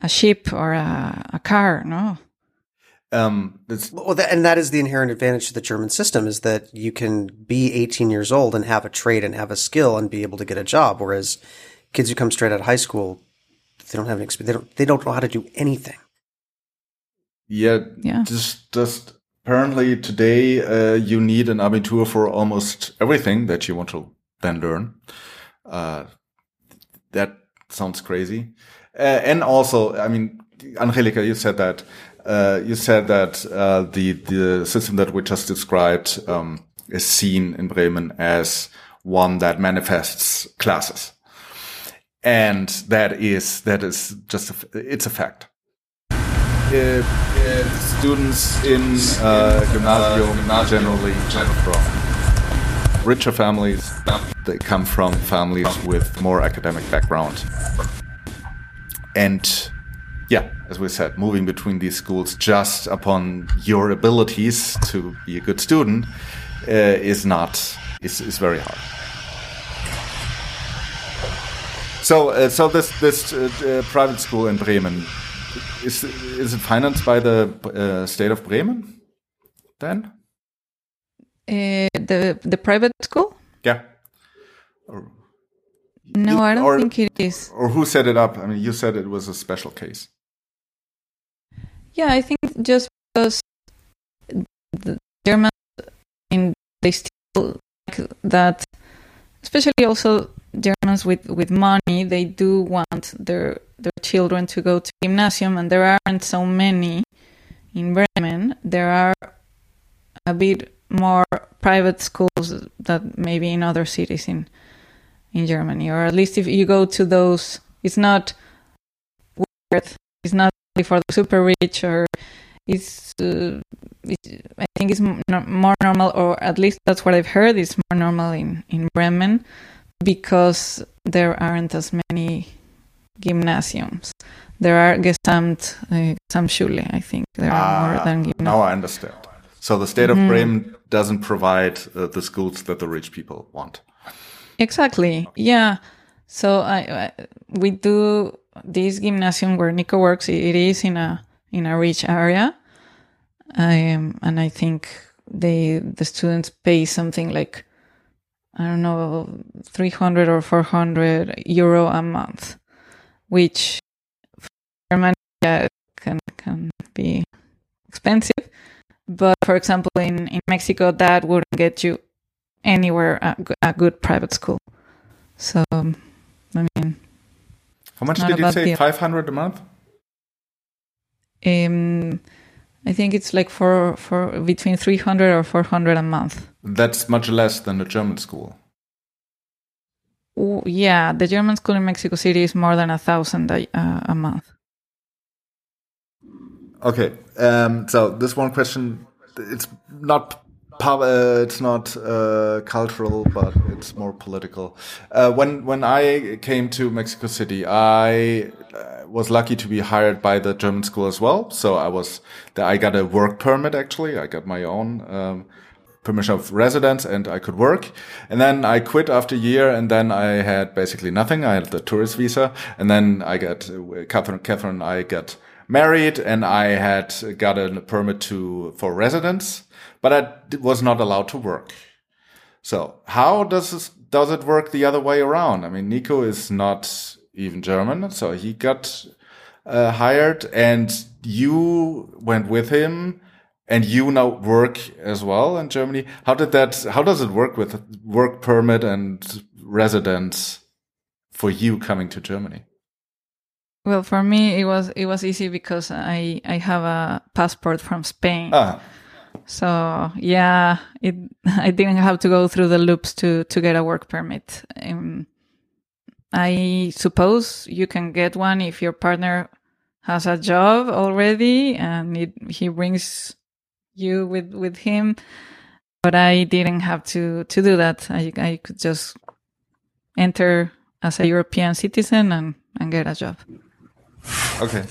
a ship or a, a car. No. Um, well, that, and that is the inherent advantage to the German system is that you can be 18 years old and have a trade and have a skill and be able to get a job. Whereas kids who come straight out of high school, they don't have an experience. They don't, they don't know how to do anything. Yeah. Yeah. Just, just apparently today, uh, you need an Abitur for almost everything that you want to then learn. Uh, that sounds crazy. Uh, and also, I mean, Angelica, you said that, uh, you said that, uh, the, the system that we just described, um, is seen in Bremen as one that manifests classes. And that is, that is just, a, it's a fact. Students in uh, gymnasium generally from richer families, they come from families with more academic background. And yeah, as we said, moving between these schools just upon your abilities to be a good student uh, is not is, is very hard. So, uh, so this this uh, uh private school in Bremen is is it financed by the uh, state of Bremen? Then uh, the the private school. Yeah. Or, no, I don't or, think it is. Or who set it up? I mean, you said it was a special case. Yeah, I think just because the Germans in they still like that, especially also Germans with with money, they do want their their children to go to gymnasium, and there aren't so many in Bremen. There are a bit more private schools that maybe in other cities in in Germany, or at least if you go to those, it's not worth. It's not for the super rich, or it's, uh, it's I think it's more normal, or at least that's what I've heard. It's more normal in in Bremen because there aren't as many gymnasiums. There are Gesamt, uh, Gesamtschule, I think. There are ah, more than gymnasiums. Now I understand. So the state of mm. Bremen doesn't provide uh, the schools that the rich people want. Exactly. Yeah. So I, I, we do this gymnasium where Nico works. It is in a in a rich area, um, and I think they the students pay something like I don't know, 300 or 400 euro a month, which for Germany yeah, can, can be expensive. But for example, in, in Mexico, that wouldn't get you anywhere a, a good private school. So, I mean, how much did you say? 500 a month? Um, I think it's like for for between 300 or 400 a month. That's much less than the German school. yeah, the German school in Mexico City is more than a thousand a, uh, a month. Okay, um, so this one question, it's not uh, it's not uh, cultural, but it's more political. Uh, when when I came to Mexico City, I uh, was lucky to be hired by the German school as well. So I was I got a work permit. Actually, I got my own. Um, permission of residence and I could work. And then I quit after a year and then I had basically nothing. I had the tourist visa and then I got, Catherine, Catherine I got married and I had got a permit to, for residence but I was not allowed to work. So how does this, does it work the other way around? I mean, Nico is not even German, so he got uh, hired, and you went with him, and you now work as well in Germany. How did that? How does it work with work permit and residence for you coming to Germany? Well, for me, it was it was easy because I I have a passport from Spain. Ah. So yeah, it <laughs> I didn't have to go through the loops to to get a work permit. Um, I suppose you can get one if your partner has a job already and it, he brings you with with him. But I didn't have to to do that. I I could just enter as a European citizen and and get a job. Okay.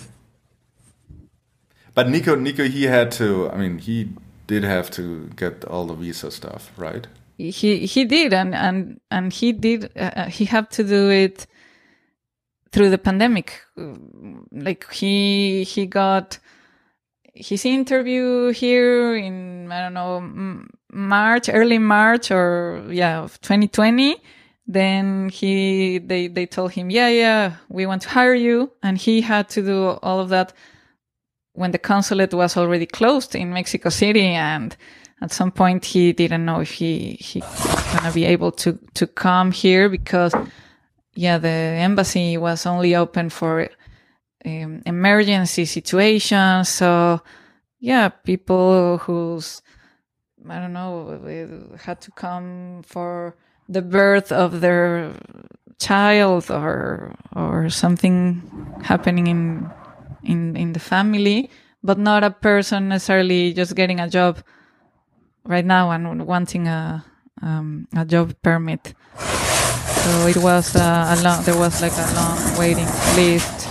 But Nico, Nico, he had to. I mean, he did have to get all the visa stuff, right? He he did, and and and he did. Uh, uh he had to do it through the pandemic. Like he he got his interview here in I don't know March, early March, or yeah, of 2020. Then he they they told him, yeah, yeah, we want to hire you, and he had to do all of that when the consulate was already closed in Mexico City and at some point he didn't know if he he gonna be able to to come here because yeah the embassy was only open for um, emergency situations so yeah people who's I don't know had to come for the birth of their child or or something happening in in in the family, but not a person necessarily just getting a job right now and wanting a um, a job permit. So it was uh, a long. There was like a long waiting list,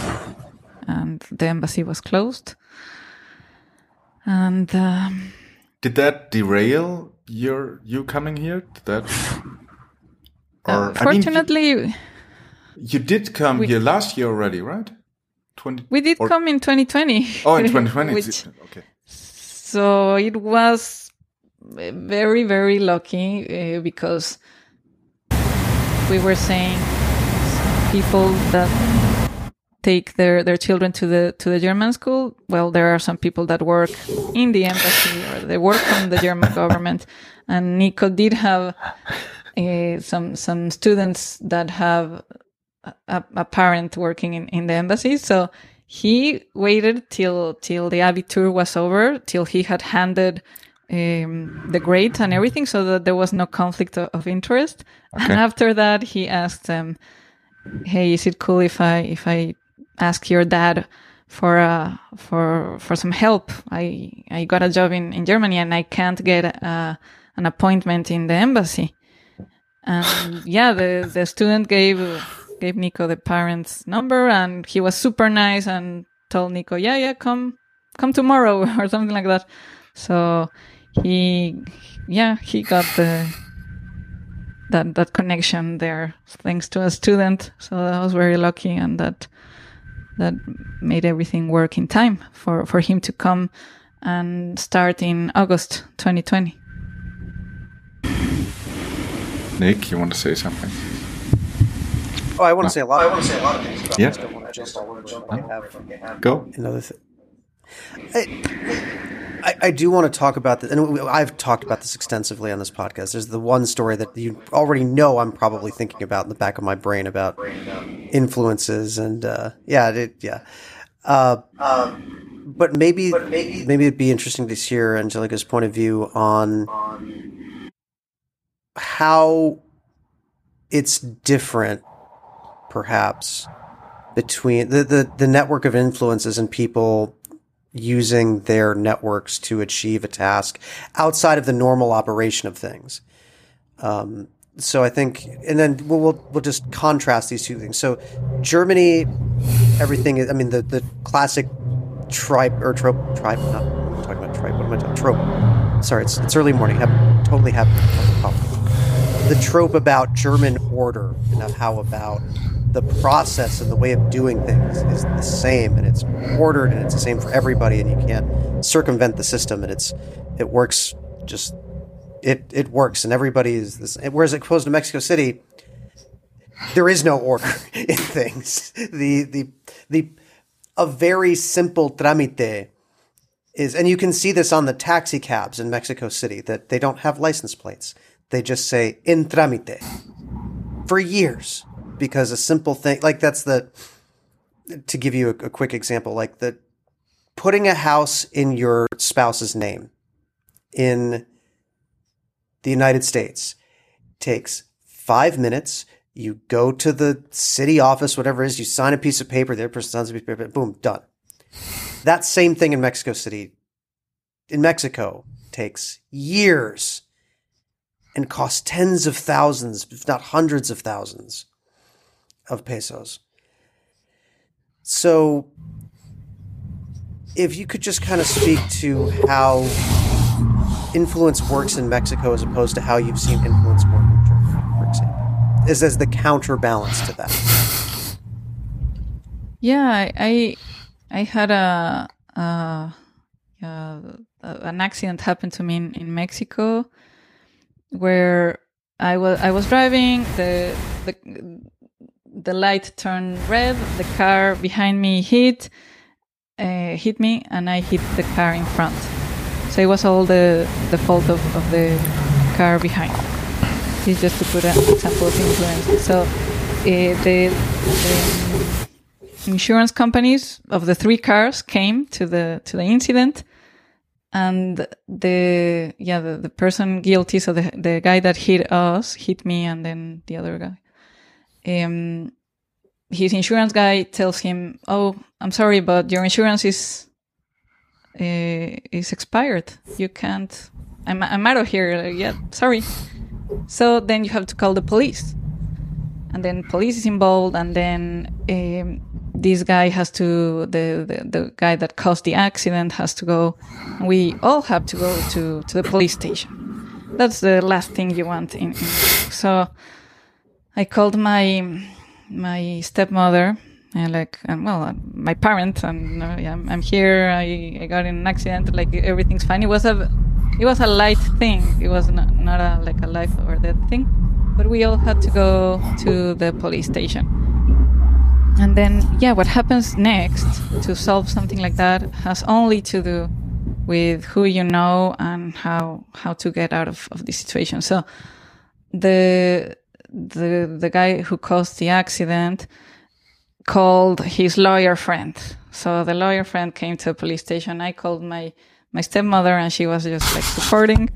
and the embassy was closed. And um, did that derail your you coming here? Did that? <sighs> Or, uh, fortunately, I mean, you, you, did come we, here last year already, right? 20 we did or, come in 2020 oh in 2020 <laughs> which, okay so it was very very lucky uh, because we were saying people that take their their children to the to the German school well there are some people that work in the embassy or they work from the German <laughs> government and Nico did have uh, some some students that have a, a parent working in, in the embassy. So he waited till till the Abitur was over, till he had handed um, the grades and everything, so that there was no conflict of, of interest. Okay. And after that, he asked them, "Hey, is it cool if I if I ask your dad for uh for for some help? I I got a job in in Germany and I can't get uh, an appointment in the embassy." And <laughs> yeah, the the student gave gave Nico the parents' number, and he was super nice and told Nico, "Yeah, yeah, come, come tomorrow," <laughs> or something like that. So he, yeah, he got the that that connection there thanks to a student. So that was very lucky, and that that made everything work in time for for him to come and start in August 2020. Nick, you want to say something? Oh, I want to say a lot. I want to say a lot of things about yeah. this. Don't want to just have, Go. Another thing. I, I, do want to talk about this, and I've talked about this extensively on this podcast. There's the one story that you already know I'm probably thinking about in the back of my brain about influences, and uh, yeah, it, yeah. Uh, but maybe, maybe, it'd be interesting to hear Angelica's point of view on how it's different perhaps between the, the, the network of influences and people using their networks to achieve a task outside of the normal operation of things. Um, so I think, and then we'll, we'll, we'll just contrast these two things. So Germany, everything. I mean, the the classic tribe or trope tribe. Not I'm talking about tribe. What am I talking? Trope. Sorry, it's it's early morning. Have totally have the trope about German order and how about the process and the way of doing things is the same and it's ordered and it's the same for everybody and you can't circumvent the system and it's it works just it it works and everybody is this whereas opposed to Mexico City there is no order <laughs> in things. The the the a very simple tramite is and you can see this on the taxi cabs in Mexico City that they don't have license plates. They just say in tramite for years because a simple thing like that's the to give you a, a quick example like the putting a house in your spouse's name in the United States takes five minutes. You go to the city office, whatever it is, you sign a piece of paper, the other person signs a piece of paper, boom, done. That same thing in Mexico City, in Mexico, takes years and costs tens of thousands, if not hundreds of thousands of pesos. So, if you could just kind of speak to how influence works in Mexico as opposed to how you've seen influence work in Germany, for example, is as the counterbalance to that. Yeah, I I, had a, a, an accident happen to me in, in Mexico where I was I was driving the the the light turned red the car behind me hit uh, hit me and I hit the car in front. So it was all the the fault of, of the car behind. It's just to put an example of influence. So uh, the, the insurance companies of the three cars came to the to the incident and the yeah the, the person guilty so the the guy that hit us hit me and then the other guy um his insurance guy tells him oh i'm sorry but your insurance is uh, is expired. You can't i'm i'm out of here yeah sorry. So then you have to call the police. And then police is involved and then um, this guy has to the, the, the guy that caused the accident has to go. We all have to go to to the police station. That's the last thing you want in, in so i called my my stepmother and like and well my parent and uh, yeah, I'm, I'm here. I, I got in an accident. Like everything's fine. It was a it was a light thing. It was not, not a like a life or death thing. But we all had to go to the police station. And then yeah what happens next to solve something like that has only to do with who you know and how how to get out of, of the situation. So the the the guy who caused the accident called his lawyer friend so the lawyer friend came to the police station i called my my stepmother and she was just like supporting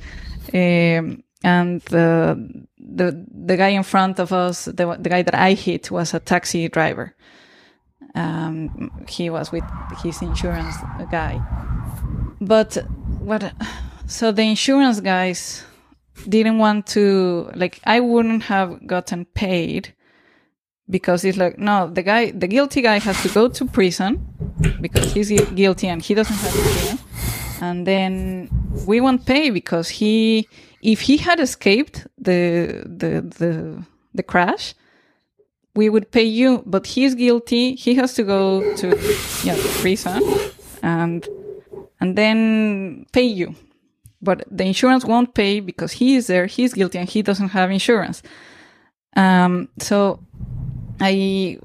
um, and the the the guy in front of us the, the guy that i hit was a taxi driver um, he was with his insurance guy. But what? So the insurance guys didn't want to like. I wouldn't have gotten paid because it's like no, the guy, the guilty guy has to go to prison because he's guilty and he doesn't have to pay. And then we won't pay because he, if he had escaped the the the the crash, we would pay you, but he's guilty. He has to go to yeah, prison and and then pay you. But the insurance won't pay because he is there, he's guilty, and he doesn't have insurance. Um, so I,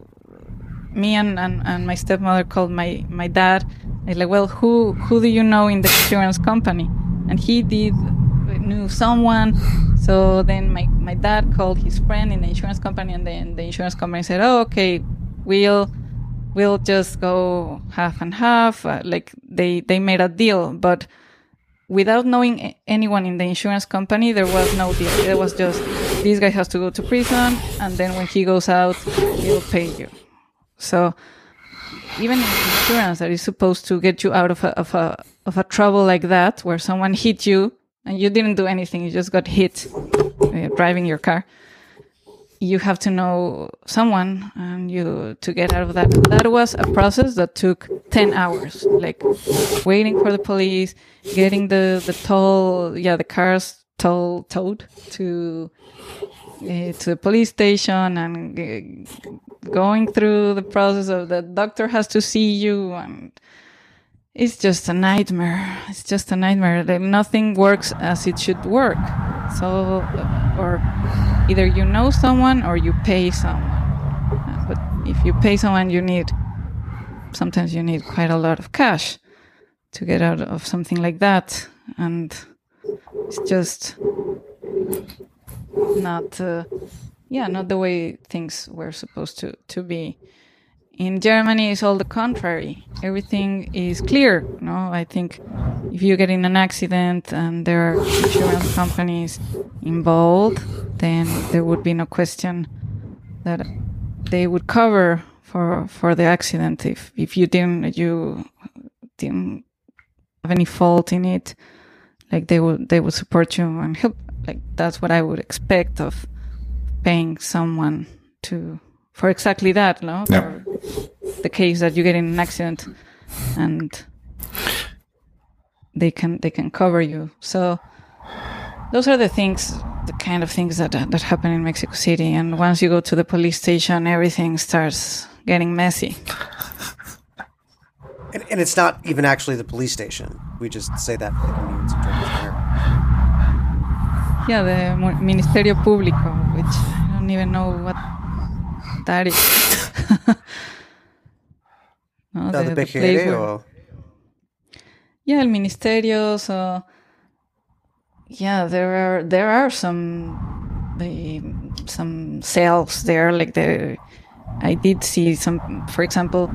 me and, and, and my stepmother called my, my dad. I like, well, who who do you know in the insurance company? And he did knew someone. So then my, my dad called his friend in the insurance company and then the insurance company said, oh, okay, we'll, we'll just go half and half. Uh, like they, they made a deal, but without knowing anyone in the insurance company, there was no deal. It was just, this guy has to go to prison and then when he goes out, he'll pay you. So even insurance that is supposed to get you out of a, of a, of a trouble like that, where someone hit you and you didn't do anything, you just got hit uh, driving your car, you have to know someone and you to get out of that. That was a process that took 10 hours, like waiting for the police, getting the, the toll, yeah, the cars toll, towed to, uh, to the police station and going through the process of the doctor has to see you and it's just a nightmare. It's just a nightmare. Nothing works as it should work. So, or either you know someone or you pay someone. But if you pay someone, you need sometimes you need quite a lot of cash to get out of something like that, and it's just not, uh, yeah, not the way things were supposed to to be. In Germany, it's all the contrary. Everything is clear. No, I think if you get in an accident and there are insurance companies involved, then there would be no question that they would cover for for the accident if if you didn't you didn't have any fault in it like they would they would support you and help like that's what i would expect of paying someone to for exactly that no Yeah. For the case that you get in an accident and they can they can cover you so those are the things the kind of things that that happen in mexico city and once you go to the police station everything starts getting messy And, and it's not even actually the police station. We just say that for the convenience of German grammar. Yeah, the Ministerio Público, which I don't even know what that is. <laughs> no, Uh, the, place PGR yeah, el Ministerio. So, yeah, there are there are some the some cells there. Like the I did see some, for example,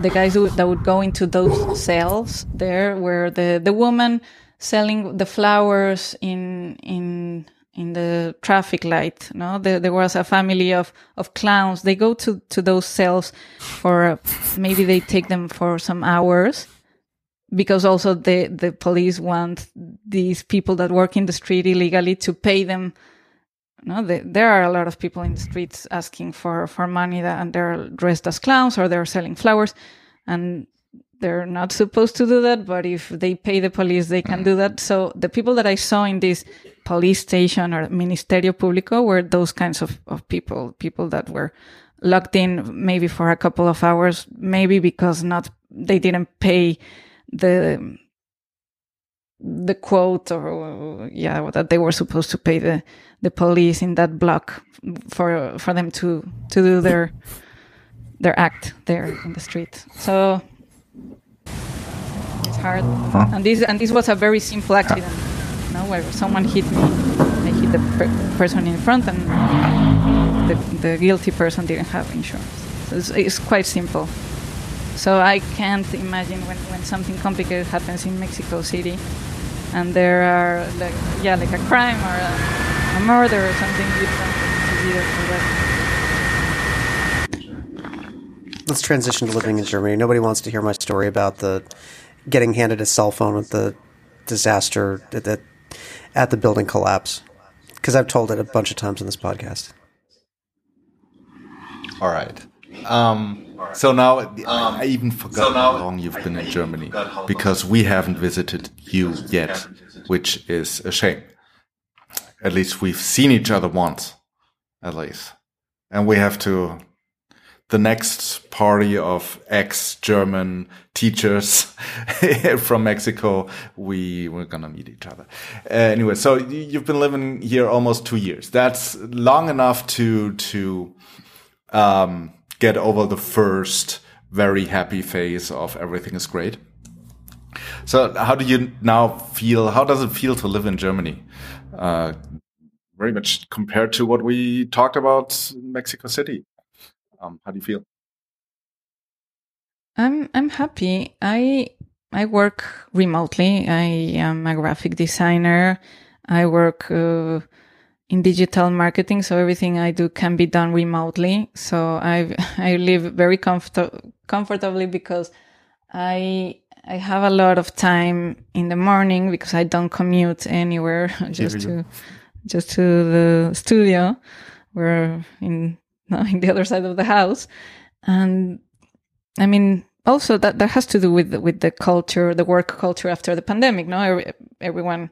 the guys who, that would go into those cells there, where the the woman selling the flowers in in in the traffic light. No, there, there was a family of of clowns. They go to to those cells for uh, maybe they take them for some hours because also the the police want these people that work in the street illegally to pay them no the, there are a lot of people in the streets asking for for money that, and they're dressed as clowns or they're selling flowers and they're not supposed to do that but if they pay the police they can do mm. that. So the people that i saw in this police station or ministerio público were those kinds of, of people people that were locked in maybe for a couple of hours maybe because not they didn't pay the the quote or yeah that they were supposed to pay the the police in that block for for them to to do their their act there in the street. So it's hard. And this and this was a very simple accident you know, where someone hit me. I hit the per- person in front and the, the guilty person didn't have insurance. So it's, it's quite simple. So I can't imagine when, when something complicated happens in Mexico City and there are like yeah like a crime or a, a murder or something you don't see there for that. Let's transition to living in Germany. Nobody wants to hear my story about the getting handed a cell phone with the disaster at the, at the building collapse because I've told it a bunch of times in this podcast. All right. Um, so now I even forgot how long you've been in Germany because we haven't visited you yet, which is a shame. At least we've seen each other once, at least, and we have to. The next party of ex-German teachers <laughs> from Mexico, we we're gonna meet each other. Uh, anyway, so you've been living here almost two years. That's long enough to to um, get over the first very happy phase of everything is great. So, how do you now feel? How does it feel to live in Germany? Uh, very much compared to what we talked about in Mexico City. Um, how do you feel? I'm I'm happy. I I work remotely. I am a graphic designer. I work uh, in digital marketing, so everything I do can be done remotely. So I <laughs> I live very comfort- comfortably because I I have a lot of time in the morning because I don't commute anywhere <laughs> just to just to the studio. We're in <laughs> in the other side of the house, and I mean, also that that has to do with with the culture, the work culture after the pandemic. No, Every, everyone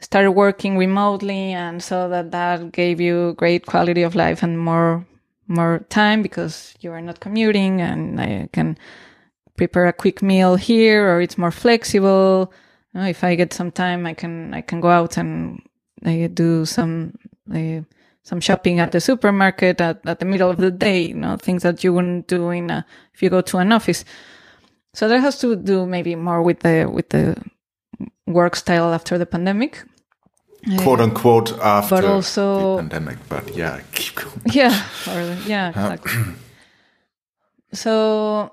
started working remotely, and so that that gave you great quality of life and more more time because you are not commuting, and I can prepare a quick meal here, or it's more flexible. You know, if I get some time, I can I can go out and I do some. Some shopping at the supermarket at, at the middle of the day, you know, things that you wouldn't do in a, if you go to an office. So that has to do maybe more with the with the work style after the pandemic. Quote unquote after But also- the pandemic, but yeah, <laughs> keep going. <laughs> Yeah, or yeah, exactly. so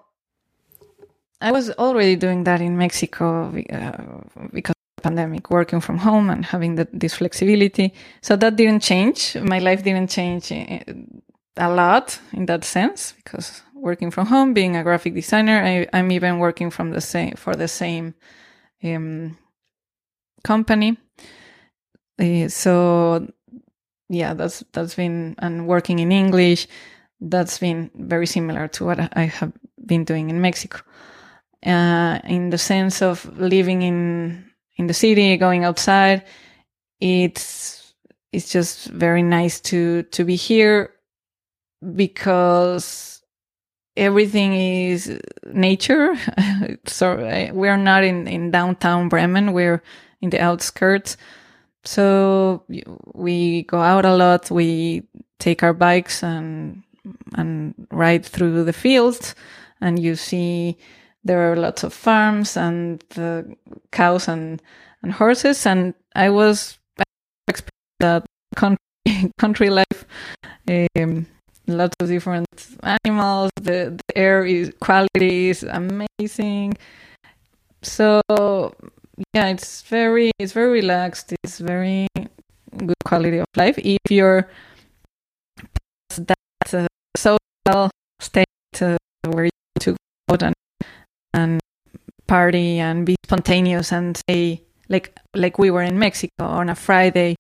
I was already doing that in Mexico uh, because pandemic, working from home and having the, this flexibility. So that didn't change. My life didn't change uh, a lot in that sense because working from home, being a graphic designer, I, am even working from the same for the same um, company. Uh, so yeah, that's that's been and working in English. That's been very similar to what I have been doing in Mexico uh, in the sense of living in in the city, going outside. It's it's just very nice to to be here because everything is nature. <laughs> so eh, we're not in in downtown Bremen. We're in the outskirts. So we go out a lot. We take our bikes and and ride through the fields, and you see there are lots of farms and cows and, and horses. And I was that country, <laughs> country life, um, lots of different animals. The, the air is quality is amazing. So yeah, it's very it's very relaxed. It's very good quality of life. If you're that uh, social state uh, where you to go and and party and be spontaneous and say like like we were in Mexico on a Friday.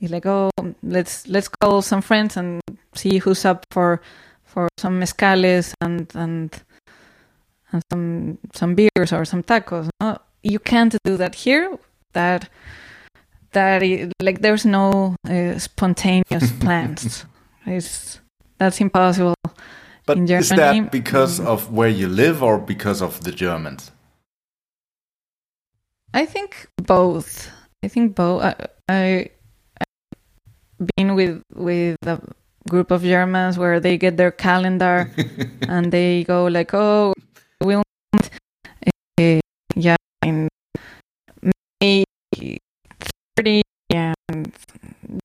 It's like oh let's let's call some friends and see who's up for for some mezcales and and and some some beers or some tacos. No, you can't do that here. That that is, like there's no uh, spontaneous <laughs> plans. It's that's impossible but is that because of where you live or because of the Germans? I think both. I think both. I, I I've been with with a group of Germans where they get their calendar <laughs> and they go like, "Oh, we'll uh, yeah in May thirty and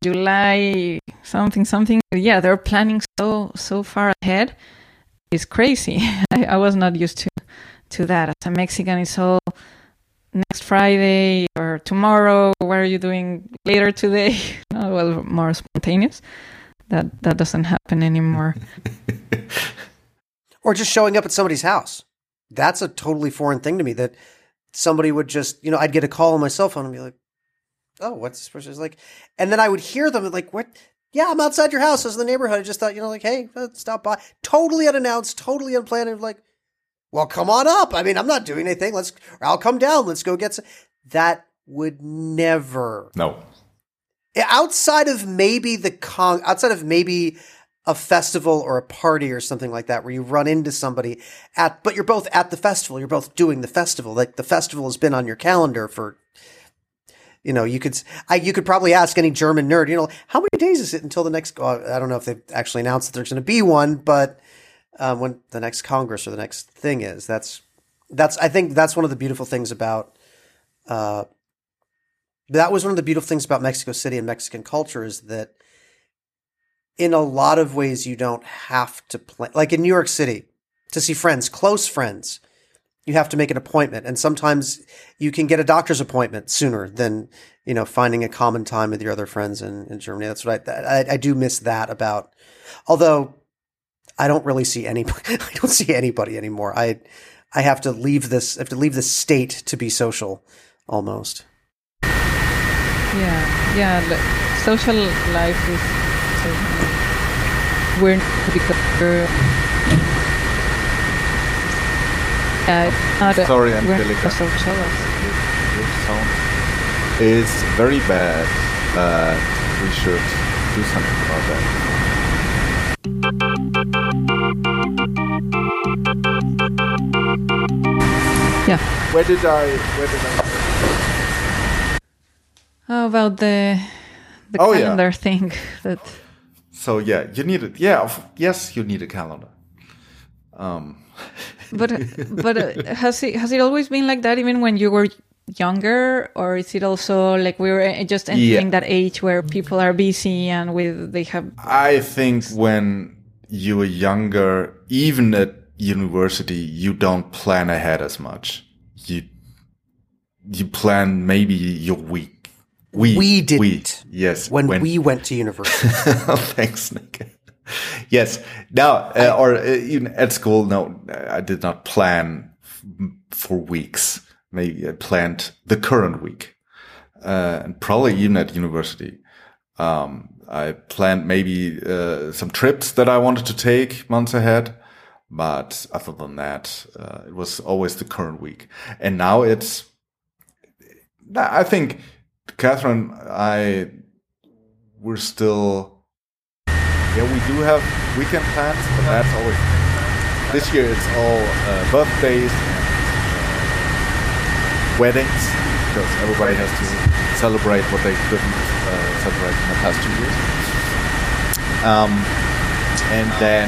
July something something." Yeah, they're planning so so far ahead is crazy. <laughs> I, I, was not used to to that. As a Mexican, it's all next Friday or tomorrow. What are you doing later today? <laughs> no, well, more spontaneous. That that doesn't happen anymore. <laughs> or just showing up at somebody's house. That's a totally foreign thing to me. That somebody would just, you know, I'd get a call on my cell phone and be like, "Oh, what's this person's like?" And then I would hear them like, "What? yeah, I'm outside your house. I was in the neighborhood. I just thought, you know, like, hey, uh, stop by. Totally unannounced, totally unplanned. And like, well, come on up. I mean, I'm not doing anything. Let's, I'll come down. Let's go get some. That would never. No. Outside of maybe the con, outside of maybe a festival or a party or something like that where you run into somebody at, but you're both at the festival. You're both doing the festival. Like the festival has been on your calendar for you know, you could, I, you could probably ask any German nerd, you know, how many days is it until the next, uh, I don't know if they've actually announced that there's going to be one, but, um, when the next Congress or the next thing is, that's, that's, I think that's one of the beautiful things about, uh, that was one of the beautiful things about Mexico City and Mexican culture is that in a lot of ways you don't have to plan, like in New York City, to see friends, close friends you have to make an appointment. And sometimes you can get a doctor's appointment sooner than you know finding a common time with your other friends in, in germany. That's what I, I, I do miss that about although i don't really see any <laughs> i don't see anybody anymore. I i have to leave this i have to leave the state to be social almost. Yeah yeah social life is we're to because uh, Sorry, Angelica. So. Your sound is very bad. Uh, we should do something about that. Yeah. Where did I? Where did I? How about the the oh, calendar yeah. thing <laughs> that? So yeah, you need it. Yeah, yes, you need a calendar. Um, but but uh, has it has it always been like that? Even when you were younger, or is it also like we were uh, just entering yeah. that age where people are busy and with they have? I think when you were younger, even at university, you don't plan ahead as much. You you plan maybe your week. We We didn't. yes. when, we went to university. <laughs> Thanks, Nick. <laughs> yes. Now, uh, or uh, even at school, no, I did not plan f- for weeks. Maybe I planned the current week, uh, and probably even at university. Um, I planned maybe uh, some trips that I wanted to take months ahead, but other than that, uh, it was always the current week. And now it's, I think, Catherine, I, we're still, yeah, we do have weekend plans, but that's always, this year it's all uh, birthdays and uh, weddings, because everybody has to celebrate what they couldn't uh, celebrate in the past two years. Um, and then,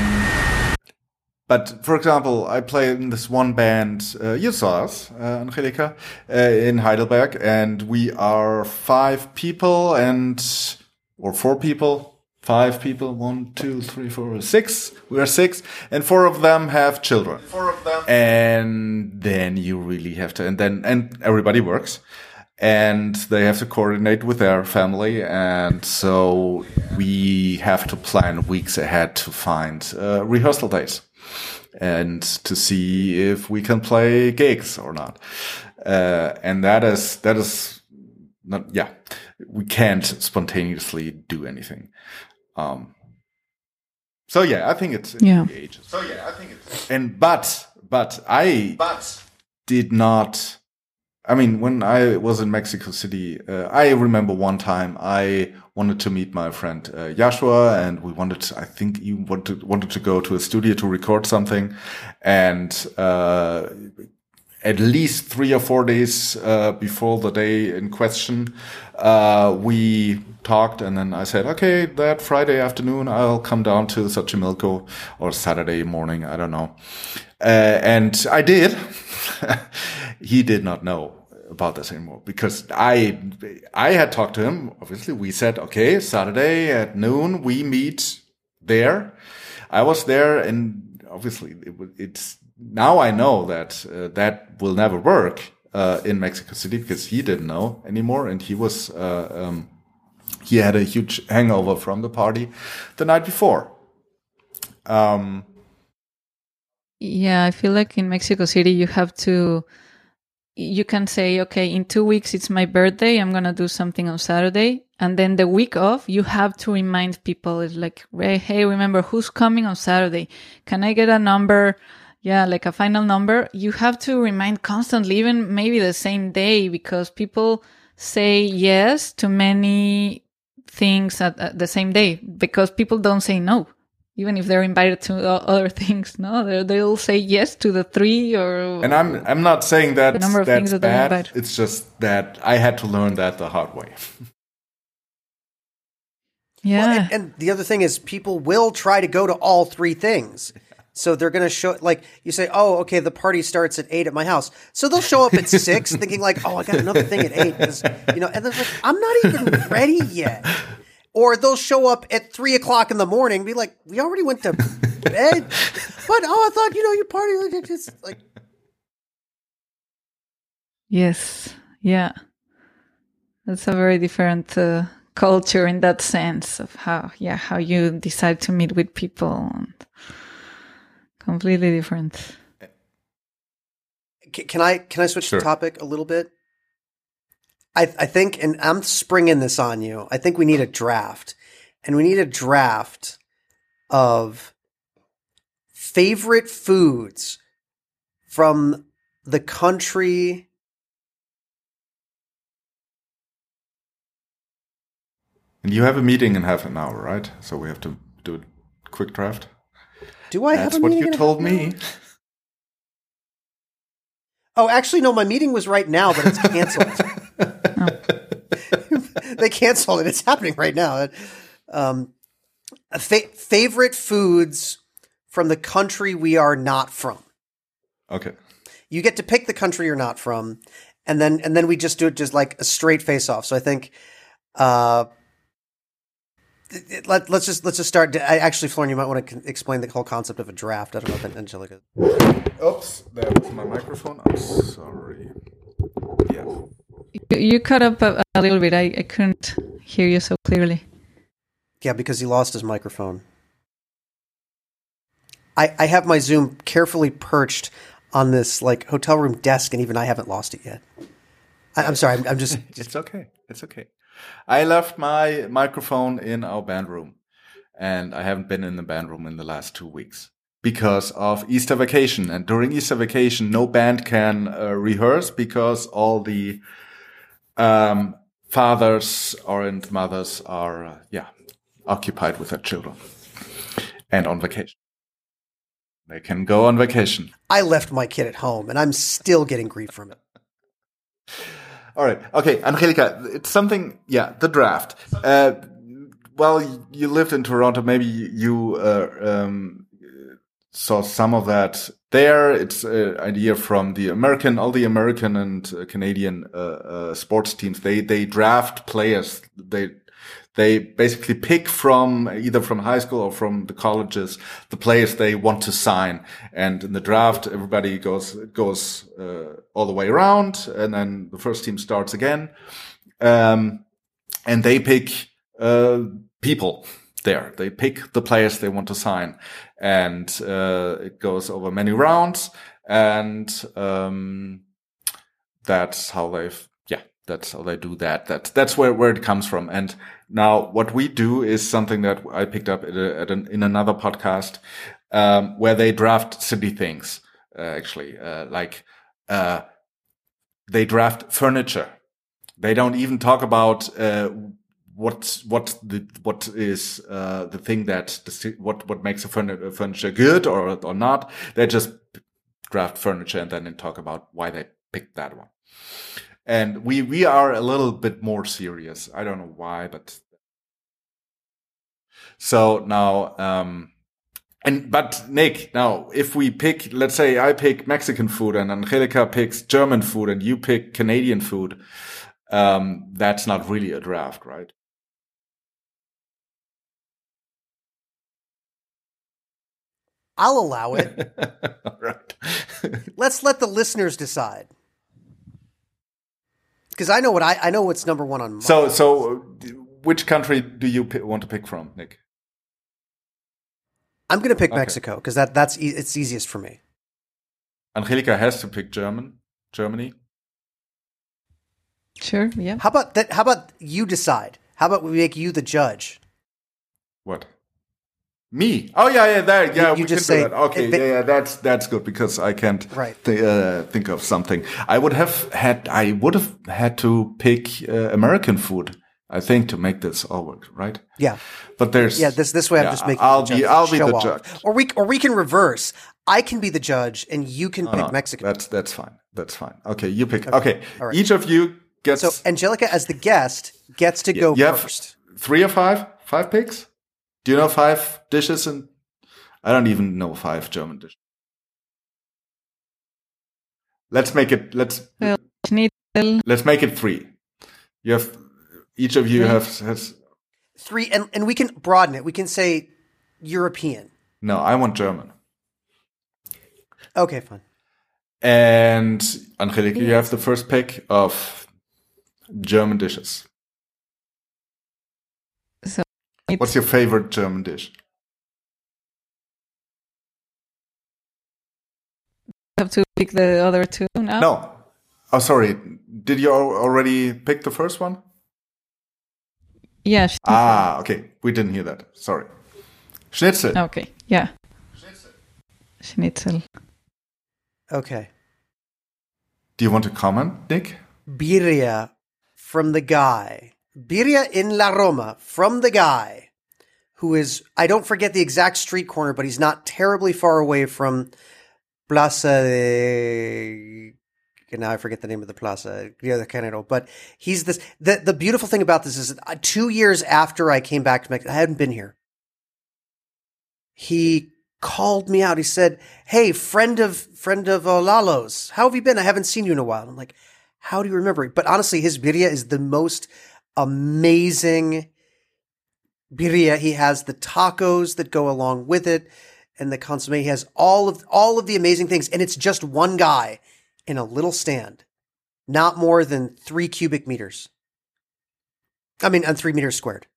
but for example, I play in this one band, uh, you saw us, uh, Angelica, uh, in Heidelberg, and we are five people and, or four people, five people, one, two, three, four, six. We are six, and four of them have children. Four of them. And then you really have to, and then, and everybody works and they have to coordinate with their family. And so we have to plan weeks ahead to find uh, rehearsal days and to see if we can play gigs or not. Uh, and that is, that is not, yeah, we can't spontaneously do anything. Um, so yeah, I think it's Yeah. ages. So yeah, I think it's, and, but, but I, but did not, I mean, when I was in Mexico City, uh, I remember one time I wanted to meet my friend uh, Joshua, and we wanted, to, I think, you wanted wanted to go to a studio to record something, and uh, at least three or four days uh, before the day in question, uh, we talked, and then I said, okay, that Friday afternoon I'll come down to Xochimilco or Saturday morning, I don't know, uh, and I did. <laughs> he did not know about this anymore because I I had talked to him. Obviously, we said, okay, Saturday at noon we meet there. I was there, and obviously it, it's now I know that uh, that will never work uh, in Mexico City because he didn't know anymore, and he was uh, um, he had a huge hangover from the party the night before. Um, Yeah, I feel like in Mexico City you have to you can say, okay, in two weeks it's my birthday, I'm gonna do something on Saturday. And then the week off, you have to remind people it's like, hey, remember who's coming on Saturday? Can I get a number? Yeah, like a final number. You have to remind constantly, even maybe the same day, because people say yes to many things at, at the same day because people don't say no even if they're invited to other <laughs> things no They're- they'll say yes to the three or and I'm I'm not saying that number of that's things that bad. invite. It's just that I had to learn that the hard way. <laughs> yeah Well, and, and the other thing is, people will try to go to all three things. So they're going to show, like you say, oh, okay, the party starts at eight at my house. So they'll show up at <laughs> six, thinking like, oh, I got another thing at eight, 'cause, you know, and they're like, I'm not even ready yet. Or they'll show up at three o'clock in the morning, and be like, we already went to bed, but oh, I thought you know your party like just like yes yeah that's a very different uh, culture in that sense of how yeah how you decide to meet with people and completely different Can I can I switch Sure. the topic a little bit? I I think, and I'm springing this on you. I think we need a draft, and we need a draft of favorite foods from the country. And you have a meeting in half an hour, right? So we have to do a quick draft. Do I That's have a what meeting you a told half me. Oh, actually, no. My meeting was right now, but it's canceled. <laughs> <laughs> they canceled it. It's happening right now. Um, fa- favorite foods from the country we are not from. Okay. You get to pick the country you're not from, and then and then we just do it just like a straight face off. So I think, uh, let, us just let's just start. I, actually, Florin, you might want to explain the whole concept of a draft. I don't know if Angelica. Oops, that was my microphone. I'm sorry. Yeah. You, you cut up a, a little bit. I, I couldn't hear you so clearly. Yeah, because he lost his microphone. I, I have my Zoom carefully perched on this like hotel room desk, and even I haven't lost it yet. I, am sorry. I'm, I'm just. <laughs> it's okay. It's okay. I left my microphone in our band room, and I haven't been in the band room in the last two weeks because of Easter vacation. And during Easter vacation, no band can uh, rehearse because all the um, fathers or and mothers are, uh, yeah, occupied with their children and on vacation. They can go on vacation. I left my kid at home, and I'm still getting grief from it. <laughs> All right. Okay, Angelica, it's something. Yeah, the draft. Uh, well, you lived in Toronto. Maybe you uh, um, saw some of that there. It's an idea from the American, all the American and uh, Canadian uh, uh, sports teams. They they draft players. They they basically pick from either from high school or from the colleges the players they want to sign. And in the draft, everybody goes goes uh, all the way around, and then the first team starts again, um, and they pick uh, people there. They pick the players they want to sign, and uh, it goes over many rounds, and um, that's how they've yeah, that's how they do that. That's that's where where it comes from, and now, what we do is something that I picked up at, a, at an, in another podcast, um, where they draft silly things. Uh, actually, uh, like uh, they draft furniture. They don't even talk about uh, what what the what is uh, the thing that the, what what makes a furniture good or or not. They just draft furniture and then talk about why they picked that one and we we are a little bit more serious. I don't know why, but so now um and but Nick, now if we pick, let's say I pick Mexican food and Angelica picks German food and you pick Canadian food, um, that's not really a draft, right? I'll allow it. <laughs> All right. Let's let the listeners decide because I know what I I know what's number one on. So so, which country do you want to pick from, Nick? I'm going to pick okay. Mexico because that that's e- it's easiest for me. Angelica has to pick German, Germany. Sure. Yeah. How about that? How about you decide? How about we make you the judge? What? Me? Oh yeah, yeah, there, yeah. You, you just say okay. yeah, yeah, that's that's good because I can't right. th- uh, think of something. I would have had. I would have had to pick uh, American food. I think to make this all work, right? Yeah. But there's yeah. This this way, yeah, I'm just making. I'll be I'll be the off. judge, or we or we can reverse. I can be the judge, and you can oh, pick no, Mexican. That's that's fine. That's fine. Okay, you pick. Okay, okay. Right. each of you gets. So Angelica, as the guest, gets to go you first. three or five? Five picks? Do you know five dishes and I don't even know five German dishes. Let's make it. Let's well, let's make it three. You have each of you three. have has three, and and we can broaden it. We can say European. No, I want German. Okay, fine. And Angelica, you have the first pick of German dishes. So, what's your favorite German dish? have to pick the other two now? No. Oh, sorry. Did you already pick the first one? Yeah. Ah, okay. We didn't hear that. Sorry. Schnitzel. Okay. Yeah. Schnitzel. Schnitzel. Okay. Do you want to comment, Nick? Birria from the guy. Birria in La Roma from the guy who is, I don't forget the exact street corner, but he's not terribly far away from Plaza de now I forget the name of the plaza, Rio de Janeiro. But he's this. The the beautiful thing about this is uh, two years after I came back to Mexico, I hadn't been here. He called me out. He said, "Hey, friend of friend of uh, Lalo's, how have you been? I haven't seen you in a while." I'm like, "How do you remember?" But honestly, his birria is the most amazing birria. He has the tacos that go along with it and the consomme. He has all of all of the amazing things, and it's just one guy in a little stand, not more than three cubic meters. I mean, on three meters squared.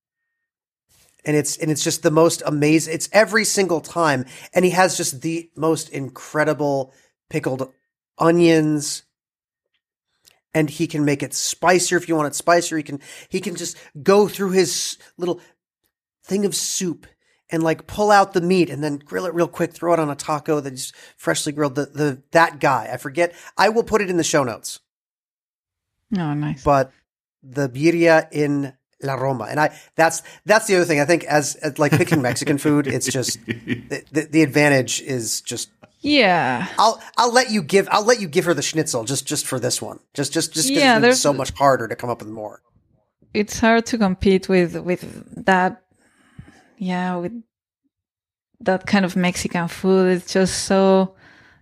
And it's and it's just the most amazing. It's every single time, and he has just the most incredible pickled onions, and he can make it spicier if you want it spicier. He can he can just go through his little thing of soup and like pull out the meat and then grill it real quick, throw it on a taco that's freshly grilled. The the that guy, I forget. I will put it in the show notes. Oh, nice. But the birria in La Roma, and I that's that's the other thing. I think as, as like picking Mexican food, it's just <laughs> the, the, the advantage is just yeah. I'll I'll let you give I'll let you give her the schnitzel just just for this one. Just just just because Yeah, it's there's- so much harder to come up with more. it's hard to compete with with that yeah with that kind of mexican food it's just so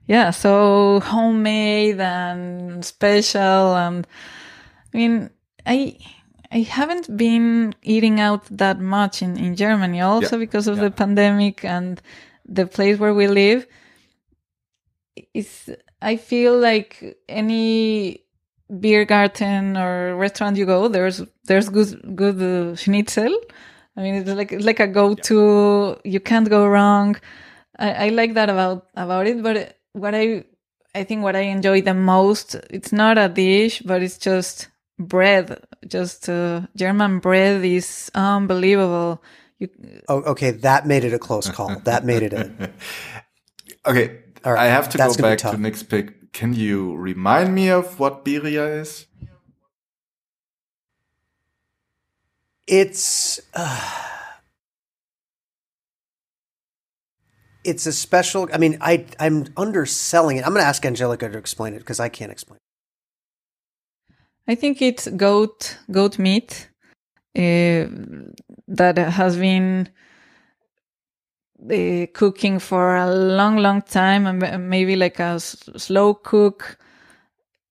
yeah so homemade and special and i mean i i haven't been eating out that much in in germany also Yeah, because of yeah. the pandemic and the place where we live it's i feel like any beer garden or restaurant you go, there's there's good good uh, schnitzel. I mean, it's like it's like a go-to. You can't go wrong. I, I like that about about it. But what I I think what I enjoy the most, it's not a dish, but it's just bread. Just uh, German bread is unbelievable. You, Oh, okay, that made it a close call. That made it a <laughs> Okay, All right, I have to that's go back to tough. Nick's pick. Can you remind me of what birria is? It's uh, it's a special. I mean, I I'm underselling it. I'm going to ask Angelica to explain it because I can't explain. I think it's goat goat meat uh, that has been uh, cooking for a long, long time, and maybe like a slow cook.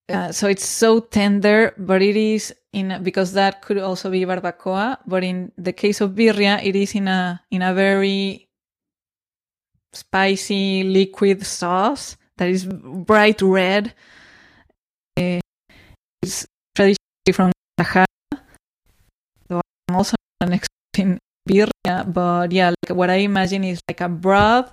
Uh, so it's so tender, but it is in because that could also be barbacoa. But in the case of birria, it is in a in a very spicy liquid sauce that is bright red. Uh, it's traditionally from Guadalajara. So I'm also an expert birria, but yeah, like what I imagine is like a broth,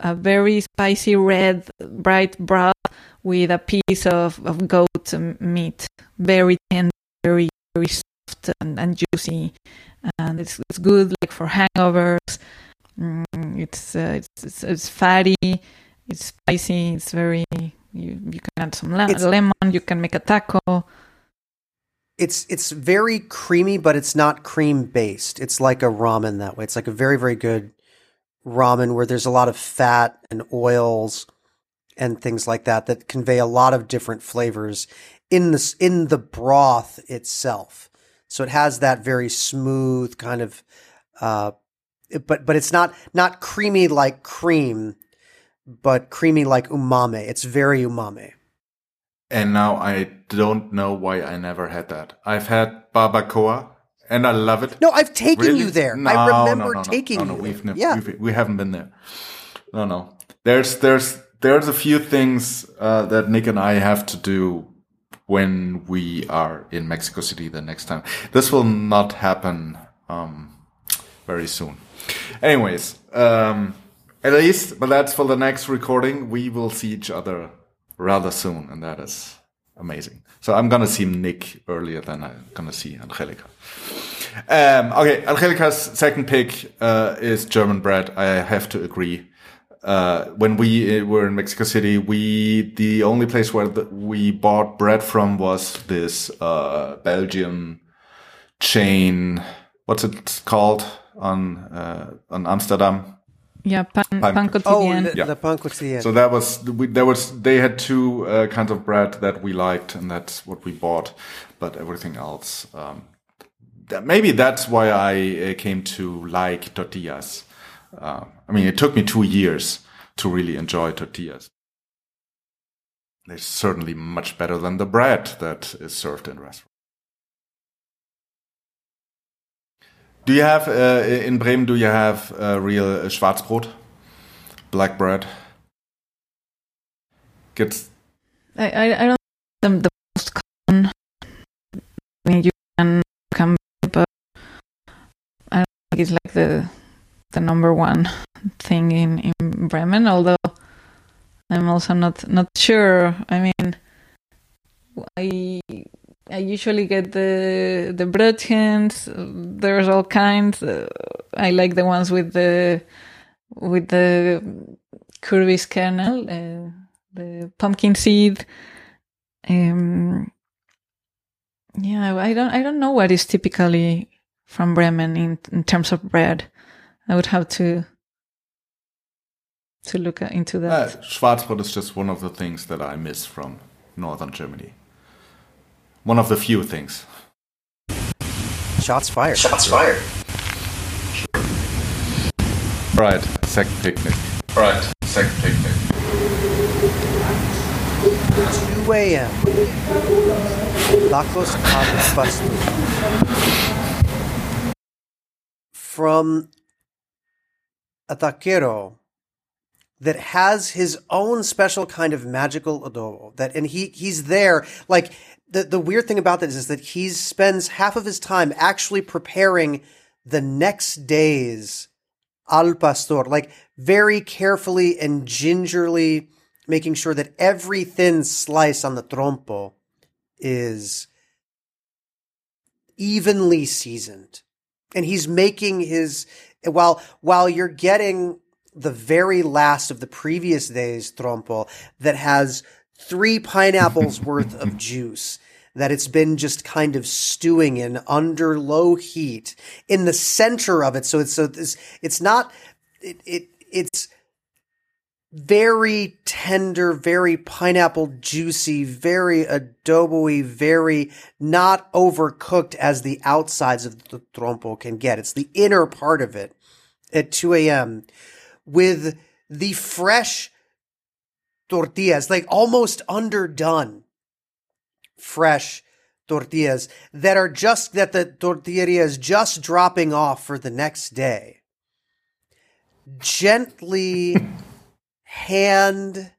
a very spicy red, bright broth with a piece of, of goat meat, very tender, very very soft and, and juicy, and it's it's good like for hangovers. Mm, it's, uh, it's it's it's fatty, it's spicy, it's very. You, you can add some It's- lemon. You can make a taco. It's it's very creamy, but it's not cream based. It's like a ramen that way. It's like a very very good ramen where there's a lot of fat and oils and things like that that convey a lot of different flavors in this in the broth itself. So it has that very smooth kind of, uh, but but it's not not creamy like cream, but creamy like umami. It's very umami. And now I don't know why I never had that. I've had barbacoa and I love it. No, I've taken Really? you there. No, I remember no, no, taking no, no, you. We've there. never, yeah, we've, we haven't been there. No, no. There's, there's, there's a few things uh, that Nick and I have to do when we are in Mexico City the next time. This will not happen um, very soon. Anyways, um, at least, but that's for the next recording. We will see each other rather soon, and that is amazing. So I'm gonna see Nick earlier than I'm gonna see Angelica. Um, okay, Angelica's second pick uh, is German bread. I have to agree. Uh, when we uh, were in Mexico City, we the only place where the, we bought bread from was this uh, Belgian chain. What's it called on uh, on Amsterdam? Yeah, pan, Pan- pan Oh, the, Yeah. the pan quotidien. So that was we, there was they had two uh, kinds of bread that we liked, and that's what we bought. But everything else, um, that, maybe that's why I uh, came to like tortillas. Uh, I mean, it took me two years to really enjoy tortillas. They're certainly much better than the bread that is served in restaurants. Do you have uh, in Bremen? Do you have uh, real uh, Schwarzbrot, black bread? Gets I, I, I don't the, the most common thing you can can but I don't think it's like the the number one thing in in Bremen. Although I'm also not not sure. I mean, I I usually get the the brötchens. There's all kinds. Uh, I like the ones with the with the Kürbis kernel, uh, the pumpkin seed. Um, yeah, I don't I don't know what is typically from Bremen in in terms of bread. I would have to to look into uh, that. Schwarzbrot is just one of the things that I miss from northern Germany. One of the few things. Shots fired. Shots fired. Right, second pick Nick. Right, second pick Nick. 2 a.m. Tacos al pastor. From a taquero that has his own special kind of magical adobo that and he he's there like the the weird thing about this is that he spends half of his time actually preparing the next day's al pastor like very carefully and gingerly making sure that every thin slice on the trompo is evenly seasoned. And he's making his while while you're getting the very last of the previous day's trompo that has three pineapples worth of juice that it's been just kind of stewing in under low heat in the center of it so it's so this it's not it, it it's very tender, very pineapple juicy, very adobo very not overcooked as the outsides of the trompo can get. It's the inner part of it at 2 a.m. with the fresh tortillas, like almost underdone fresh tortillas that are just, that the tortilla is just dropping off for the next day. Gently hand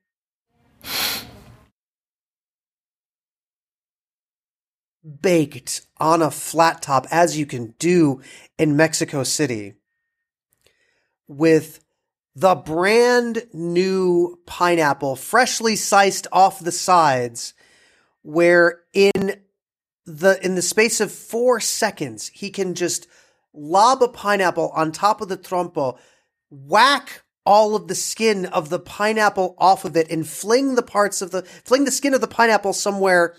baked on a flat top as you can do in Mexico City with the brand new pineapple freshly sliced off the sides where in the in the space of 4 seconds he can just lob a pineapple on top of the trompo whack all of the skin of the pineapple off of it and fling the parts of the fling the skin of the pineapple somewhere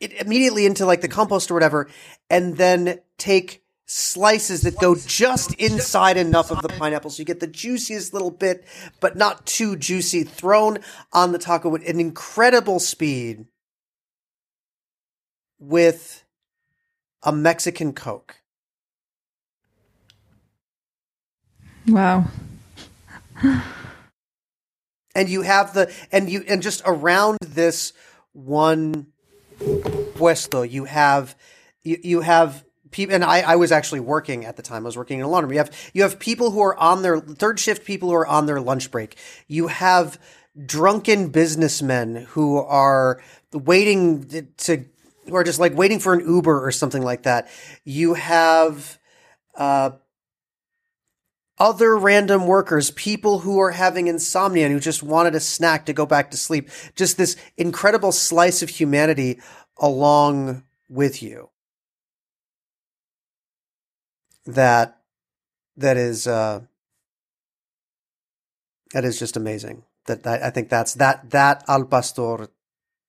it, immediately into like the compost or whatever and then take slices that go just inside enough of the pineapple. So you get the juiciest little bit but not too juicy thrown on the taco with an incredible speed with a Mexican Coke. Wow. and you have the and you and just around this one puesto you have you, you have people and I, I was actually working at the time i was working in a laundry you have you have people who are on their third shift people who are on their lunch break you have drunken businessmen who are waiting to who are just like waiting for an uber or something like that you have uh other random workers, people who are having insomnia and who just wanted a snack to go back to sleep. Just this incredible slice of humanity along with you. That, that is, uh, that is just amazing. That, that I think that's that, that Al Pastor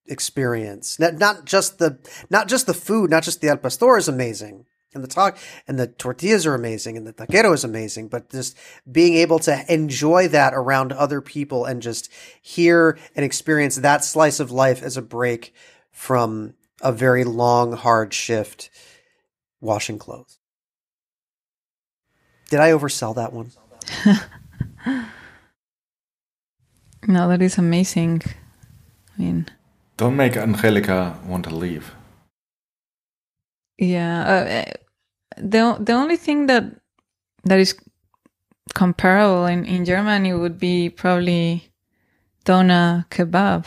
experience. Not, not just the, not just the food, not just the Al Pastor is amazing and the talk and the tortillas are amazing and the taquero is amazing but just being able to enjoy that around other people and just hear and experience that slice of life as a break from a very long hard shift washing clothes did i oversell that one <laughs> No, that is amazing. I mean, Don't make Angelica want to leave. yeah. Uh, the the only thing that that is comparable in, in Germany would be probably doner kebab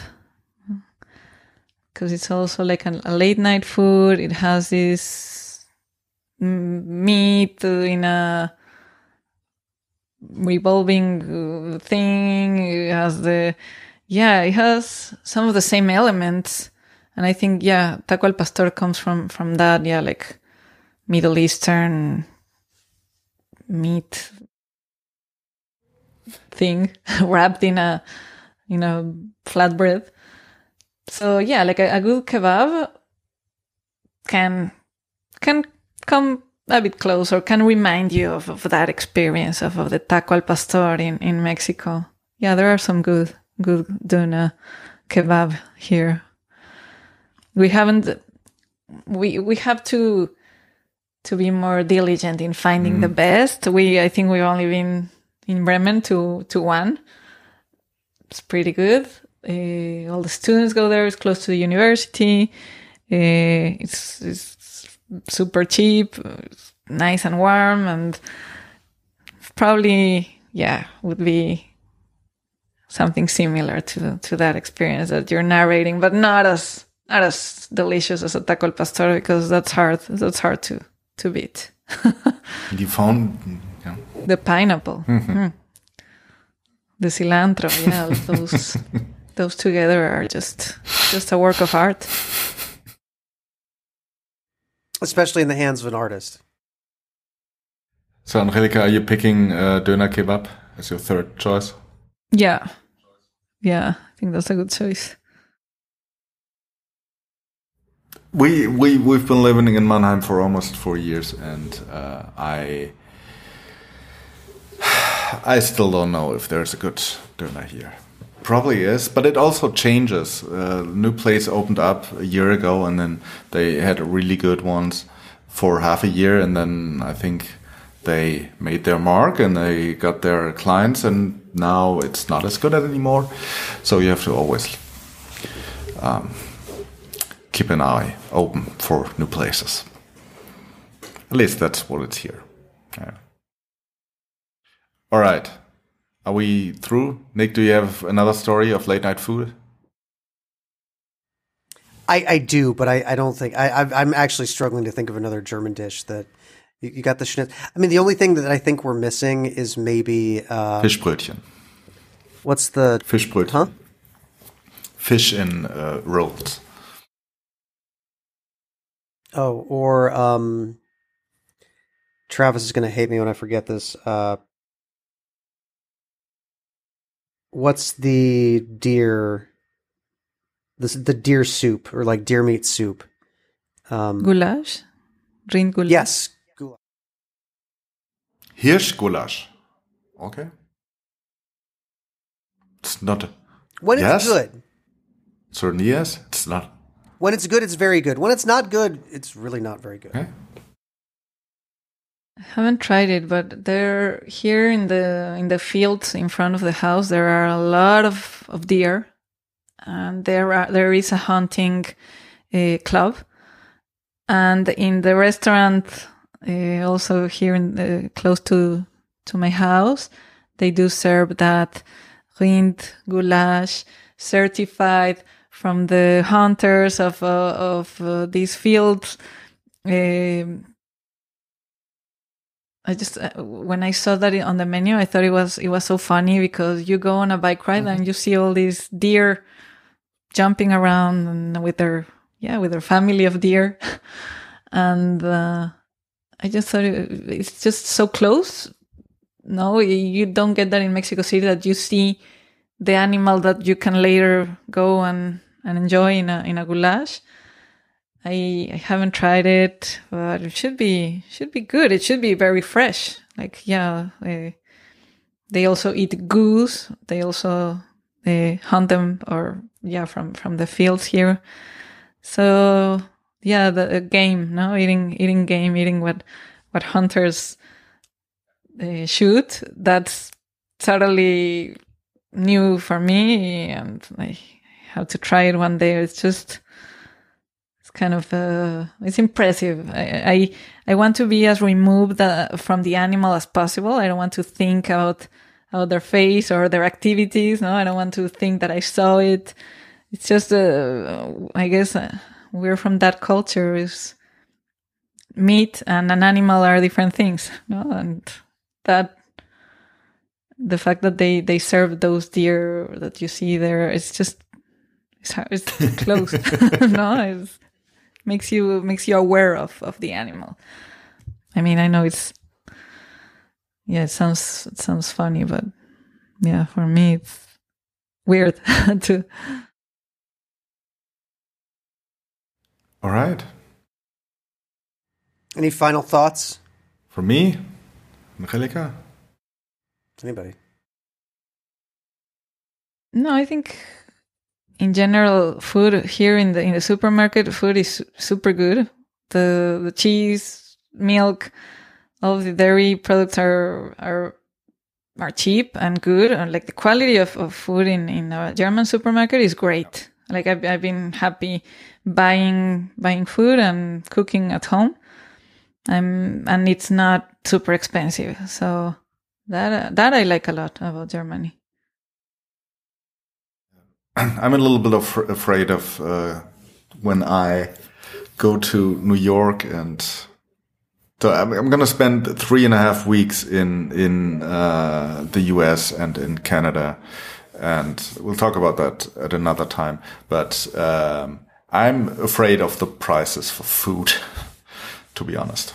because it's also like a, a, late night food. It has this meat in a revolving uh, thing. It has the yeah, it has some of the same elements, and I think yeah, taco al pastor comes from from that. Yeah, like Middle Eastern meat thing <laughs> wrapped in a in a flatbread. So yeah, like a, a good kebab can can come a bit close or can remind you of, of that experience of, of the taco al pastor in, in Mexico. Yeah, there are some good good doner kebab here. We haven't we we have to to be more diligent in finding mm. the best. We I think we've only been in Bremen to to one. It's pretty good. Uh, all the students go there. It's close to the university. Uh, it's, it's super cheap, it's nice and warm, and probably yeah would be something similar to to that experience that you're narrating, but not as not as delicious as a taco al pastor because that's hard. That's hard to to beat. <laughs> you found yeah. the pineapple, mm. the cilantro. Yeah, <laughs> those those together are just just a work of art. Especially in the hands of an artist. So, Angelica, are you picking uh, doner kebab as your third choice? Yeah, yeah, I think that's a good choice. We we we've been living in Mannheim for almost four years, and uh, I <sighs> I still don't know if there's a good doner here. Probably is, but it also changes. Uh, new place opened up a year ago, and then they had really good ones for half a year, and then I think they made their mark and they got their clients, and now it's not as good anymore. So you have to always um, keep an eye open for new places. At least that's what it's here. Yeah. All right. Are we through? Nick, do you have another story of late night food? I, I do, but I, I don't think I, I'm actually struggling to think of another German dish that you, you got the schnitzel. I mean, the only thing that I think we're missing is maybe uh, Fischbrötchen. What's the Fischbrötchen? Huh? Fish in uh, rolls. Oh, or um, Travis is going to hate me when I forget this. Uh, what's the deer? This the deer soup or like deer meat soup. Um, goulash, rind goulash. Yes, Hirschgulasch. Okay. It's not. A, when yes. it's good. Certainly yes. It's not. When it's good, it's very good. When it's not good, it's really not very good. Okay. I haven't tried it, but there here in the in the fields in front of the house there are a lot of, of deer, and there are there is a hunting uh, club, and in the restaurant uh, also here in the, close to to my house, they do serve that rind goulash certified from the hunters of uh, of uh, these fields. Um, I just uh, when I saw that on the menu, I thought it was it was so funny because you go on a bike ride mm-hmm. and you see all these deer jumping around with their yeah with their family of deer, <laughs> and uh, I just thought it, it's just so close. No, you don't get that in Mexico City that you see the animal that you can later go and, and enjoy in a in a goulash. I, I haven't tried it, but it should be should be good. It should be very fresh. Like yeah, they, they also eat goose. They also they hunt them or yeah from from the fields here. So yeah, the game, no eating eating game, eating what what hunters uh, shoot. That's totally new for me, and I have to try it one day. It's just it's kind of uh, it's impressive. I, I, I want to be as removed uh, from the animal as possible. I don't want to think about about their face or their activities. No, I don't want to think that I saw it. It's just, uh, I guess, uh, we're from that culture. Is meat and an animal are different things. No, and that the fact that they they serve those deer that you see there, it's just it's, it's <laughs> close. <laughs> no, it's makes you makes you aware of of the animal. I mean, I know it's yeah, it sounds it sounds funny, but yeah, for me it's weird <laughs> to. All right. Any final thoughts? For me, Angelica. Anybody? No, I think in general, food here in the in the supermarket, food is super good. The the cheese, milk, all of the dairy products are are are cheap and good. And like the quality of, of food in in a German supermarket is great. Like I've I've been happy buying buying food and cooking at home. I'm and it's not super expensive. So that that I like a lot about Germany. <clears throat> I'm a little bit of, afraid of uh, when I go to New York and so I'm, I'm going to spend three and a half weeks in in uh, the U.S. and in Canada, and we'll talk about that at another time. But um, I'm afraid of the prices for food, <laughs> to be honest.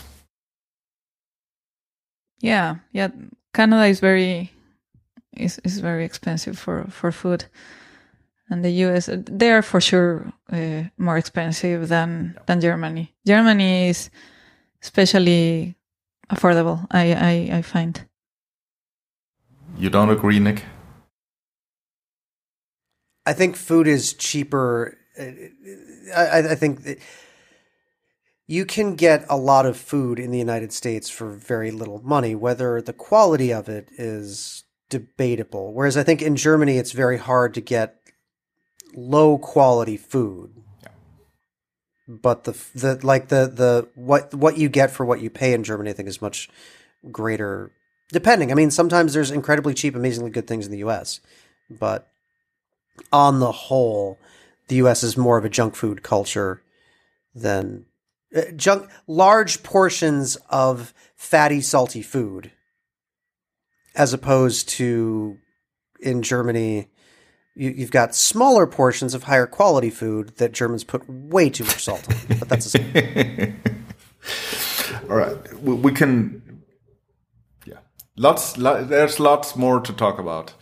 Yeah, yeah. Canada is very is is very expensive for for food, and the U.S. they are for sure uh, more expensive than yeah. than Germany. Germany is especially affordable. I I, I find. You don't agree, Nick? I think food is cheaper. I, I think you can get a lot of food in the United States for very little money, whether the quality of it is debatable. Whereas I think in Germany, it's very hard to get low quality food. Yeah. But the the like the the what what you get for what you pay in Germany, I think, is much greater. Depending, I mean, sometimes there's incredibly cheap, amazingly good things in the U.S., but on the whole, the U.S. is more of a junk food culture than uh, junk. Large portions of fatty, salty food, as opposed to in Germany, you, have got smaller portions of higher quality food that Germans put way too much salt on. But that's <laughs> all right. We, we can Lots, lo there's lots more to talk about.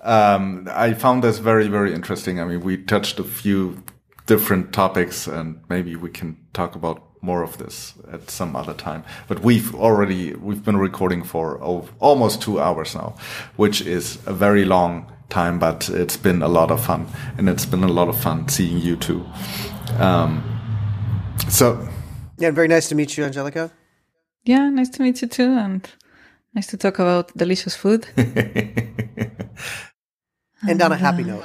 Um, I found this very, very interesting. I mean, we touched a few different topics, and maybe we can talk about more of this at some other time. But we've already we've been recording for oh, almost two hours now, which is a very long time. But it's been a lot of fun, and it's been a lot of fun seeing you too. Um, so, yeah, very nice to meet you, Angelica. Yeah, nice to meet you too, and Nice to talk about delicious food. <laughs> and on a happy note.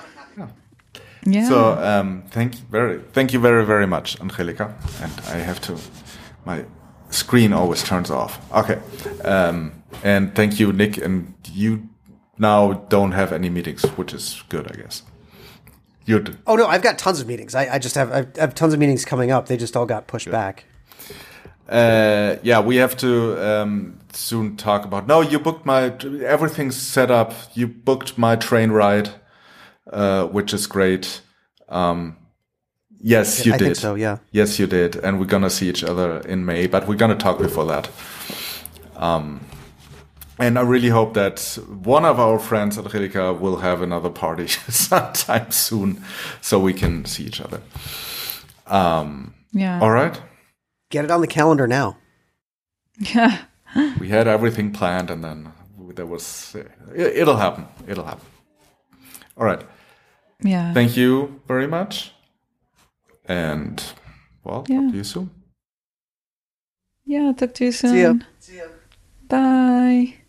Yeah. So um, thank you very, thank you very, very much, Angelica. And I have to, my screen always turns off. Okay. Um, and thank you, Nick. And you now don't have any meetings, which is good, I guess. You. Oh no, I've got tons of meetings. I, I just have I have tons of meetings coming up. They just all got pushed good. back. Uh, yeah, we have to um, soon talk about. No, you booked my everything's set up. You booked my train ride, uh, which is great. Um, yes, you I did. so yeah. Yes, you did, and we're gonna see each other in May, but we're gonna talk before that. Um, and I really hope that one of our friends, Angelica, will have another party <laughs> sometime soon, so we can see each other. Um, yeah. All right. Get it on the calendar now. Yeah. <laughs> we had everything planned, and then there was. It'll happen. It'll happen. All right. Yeah. Thank you very much. And, well, yeah. talk to you soon. Yeah, talk to you soon. See ya. See ya. Bye.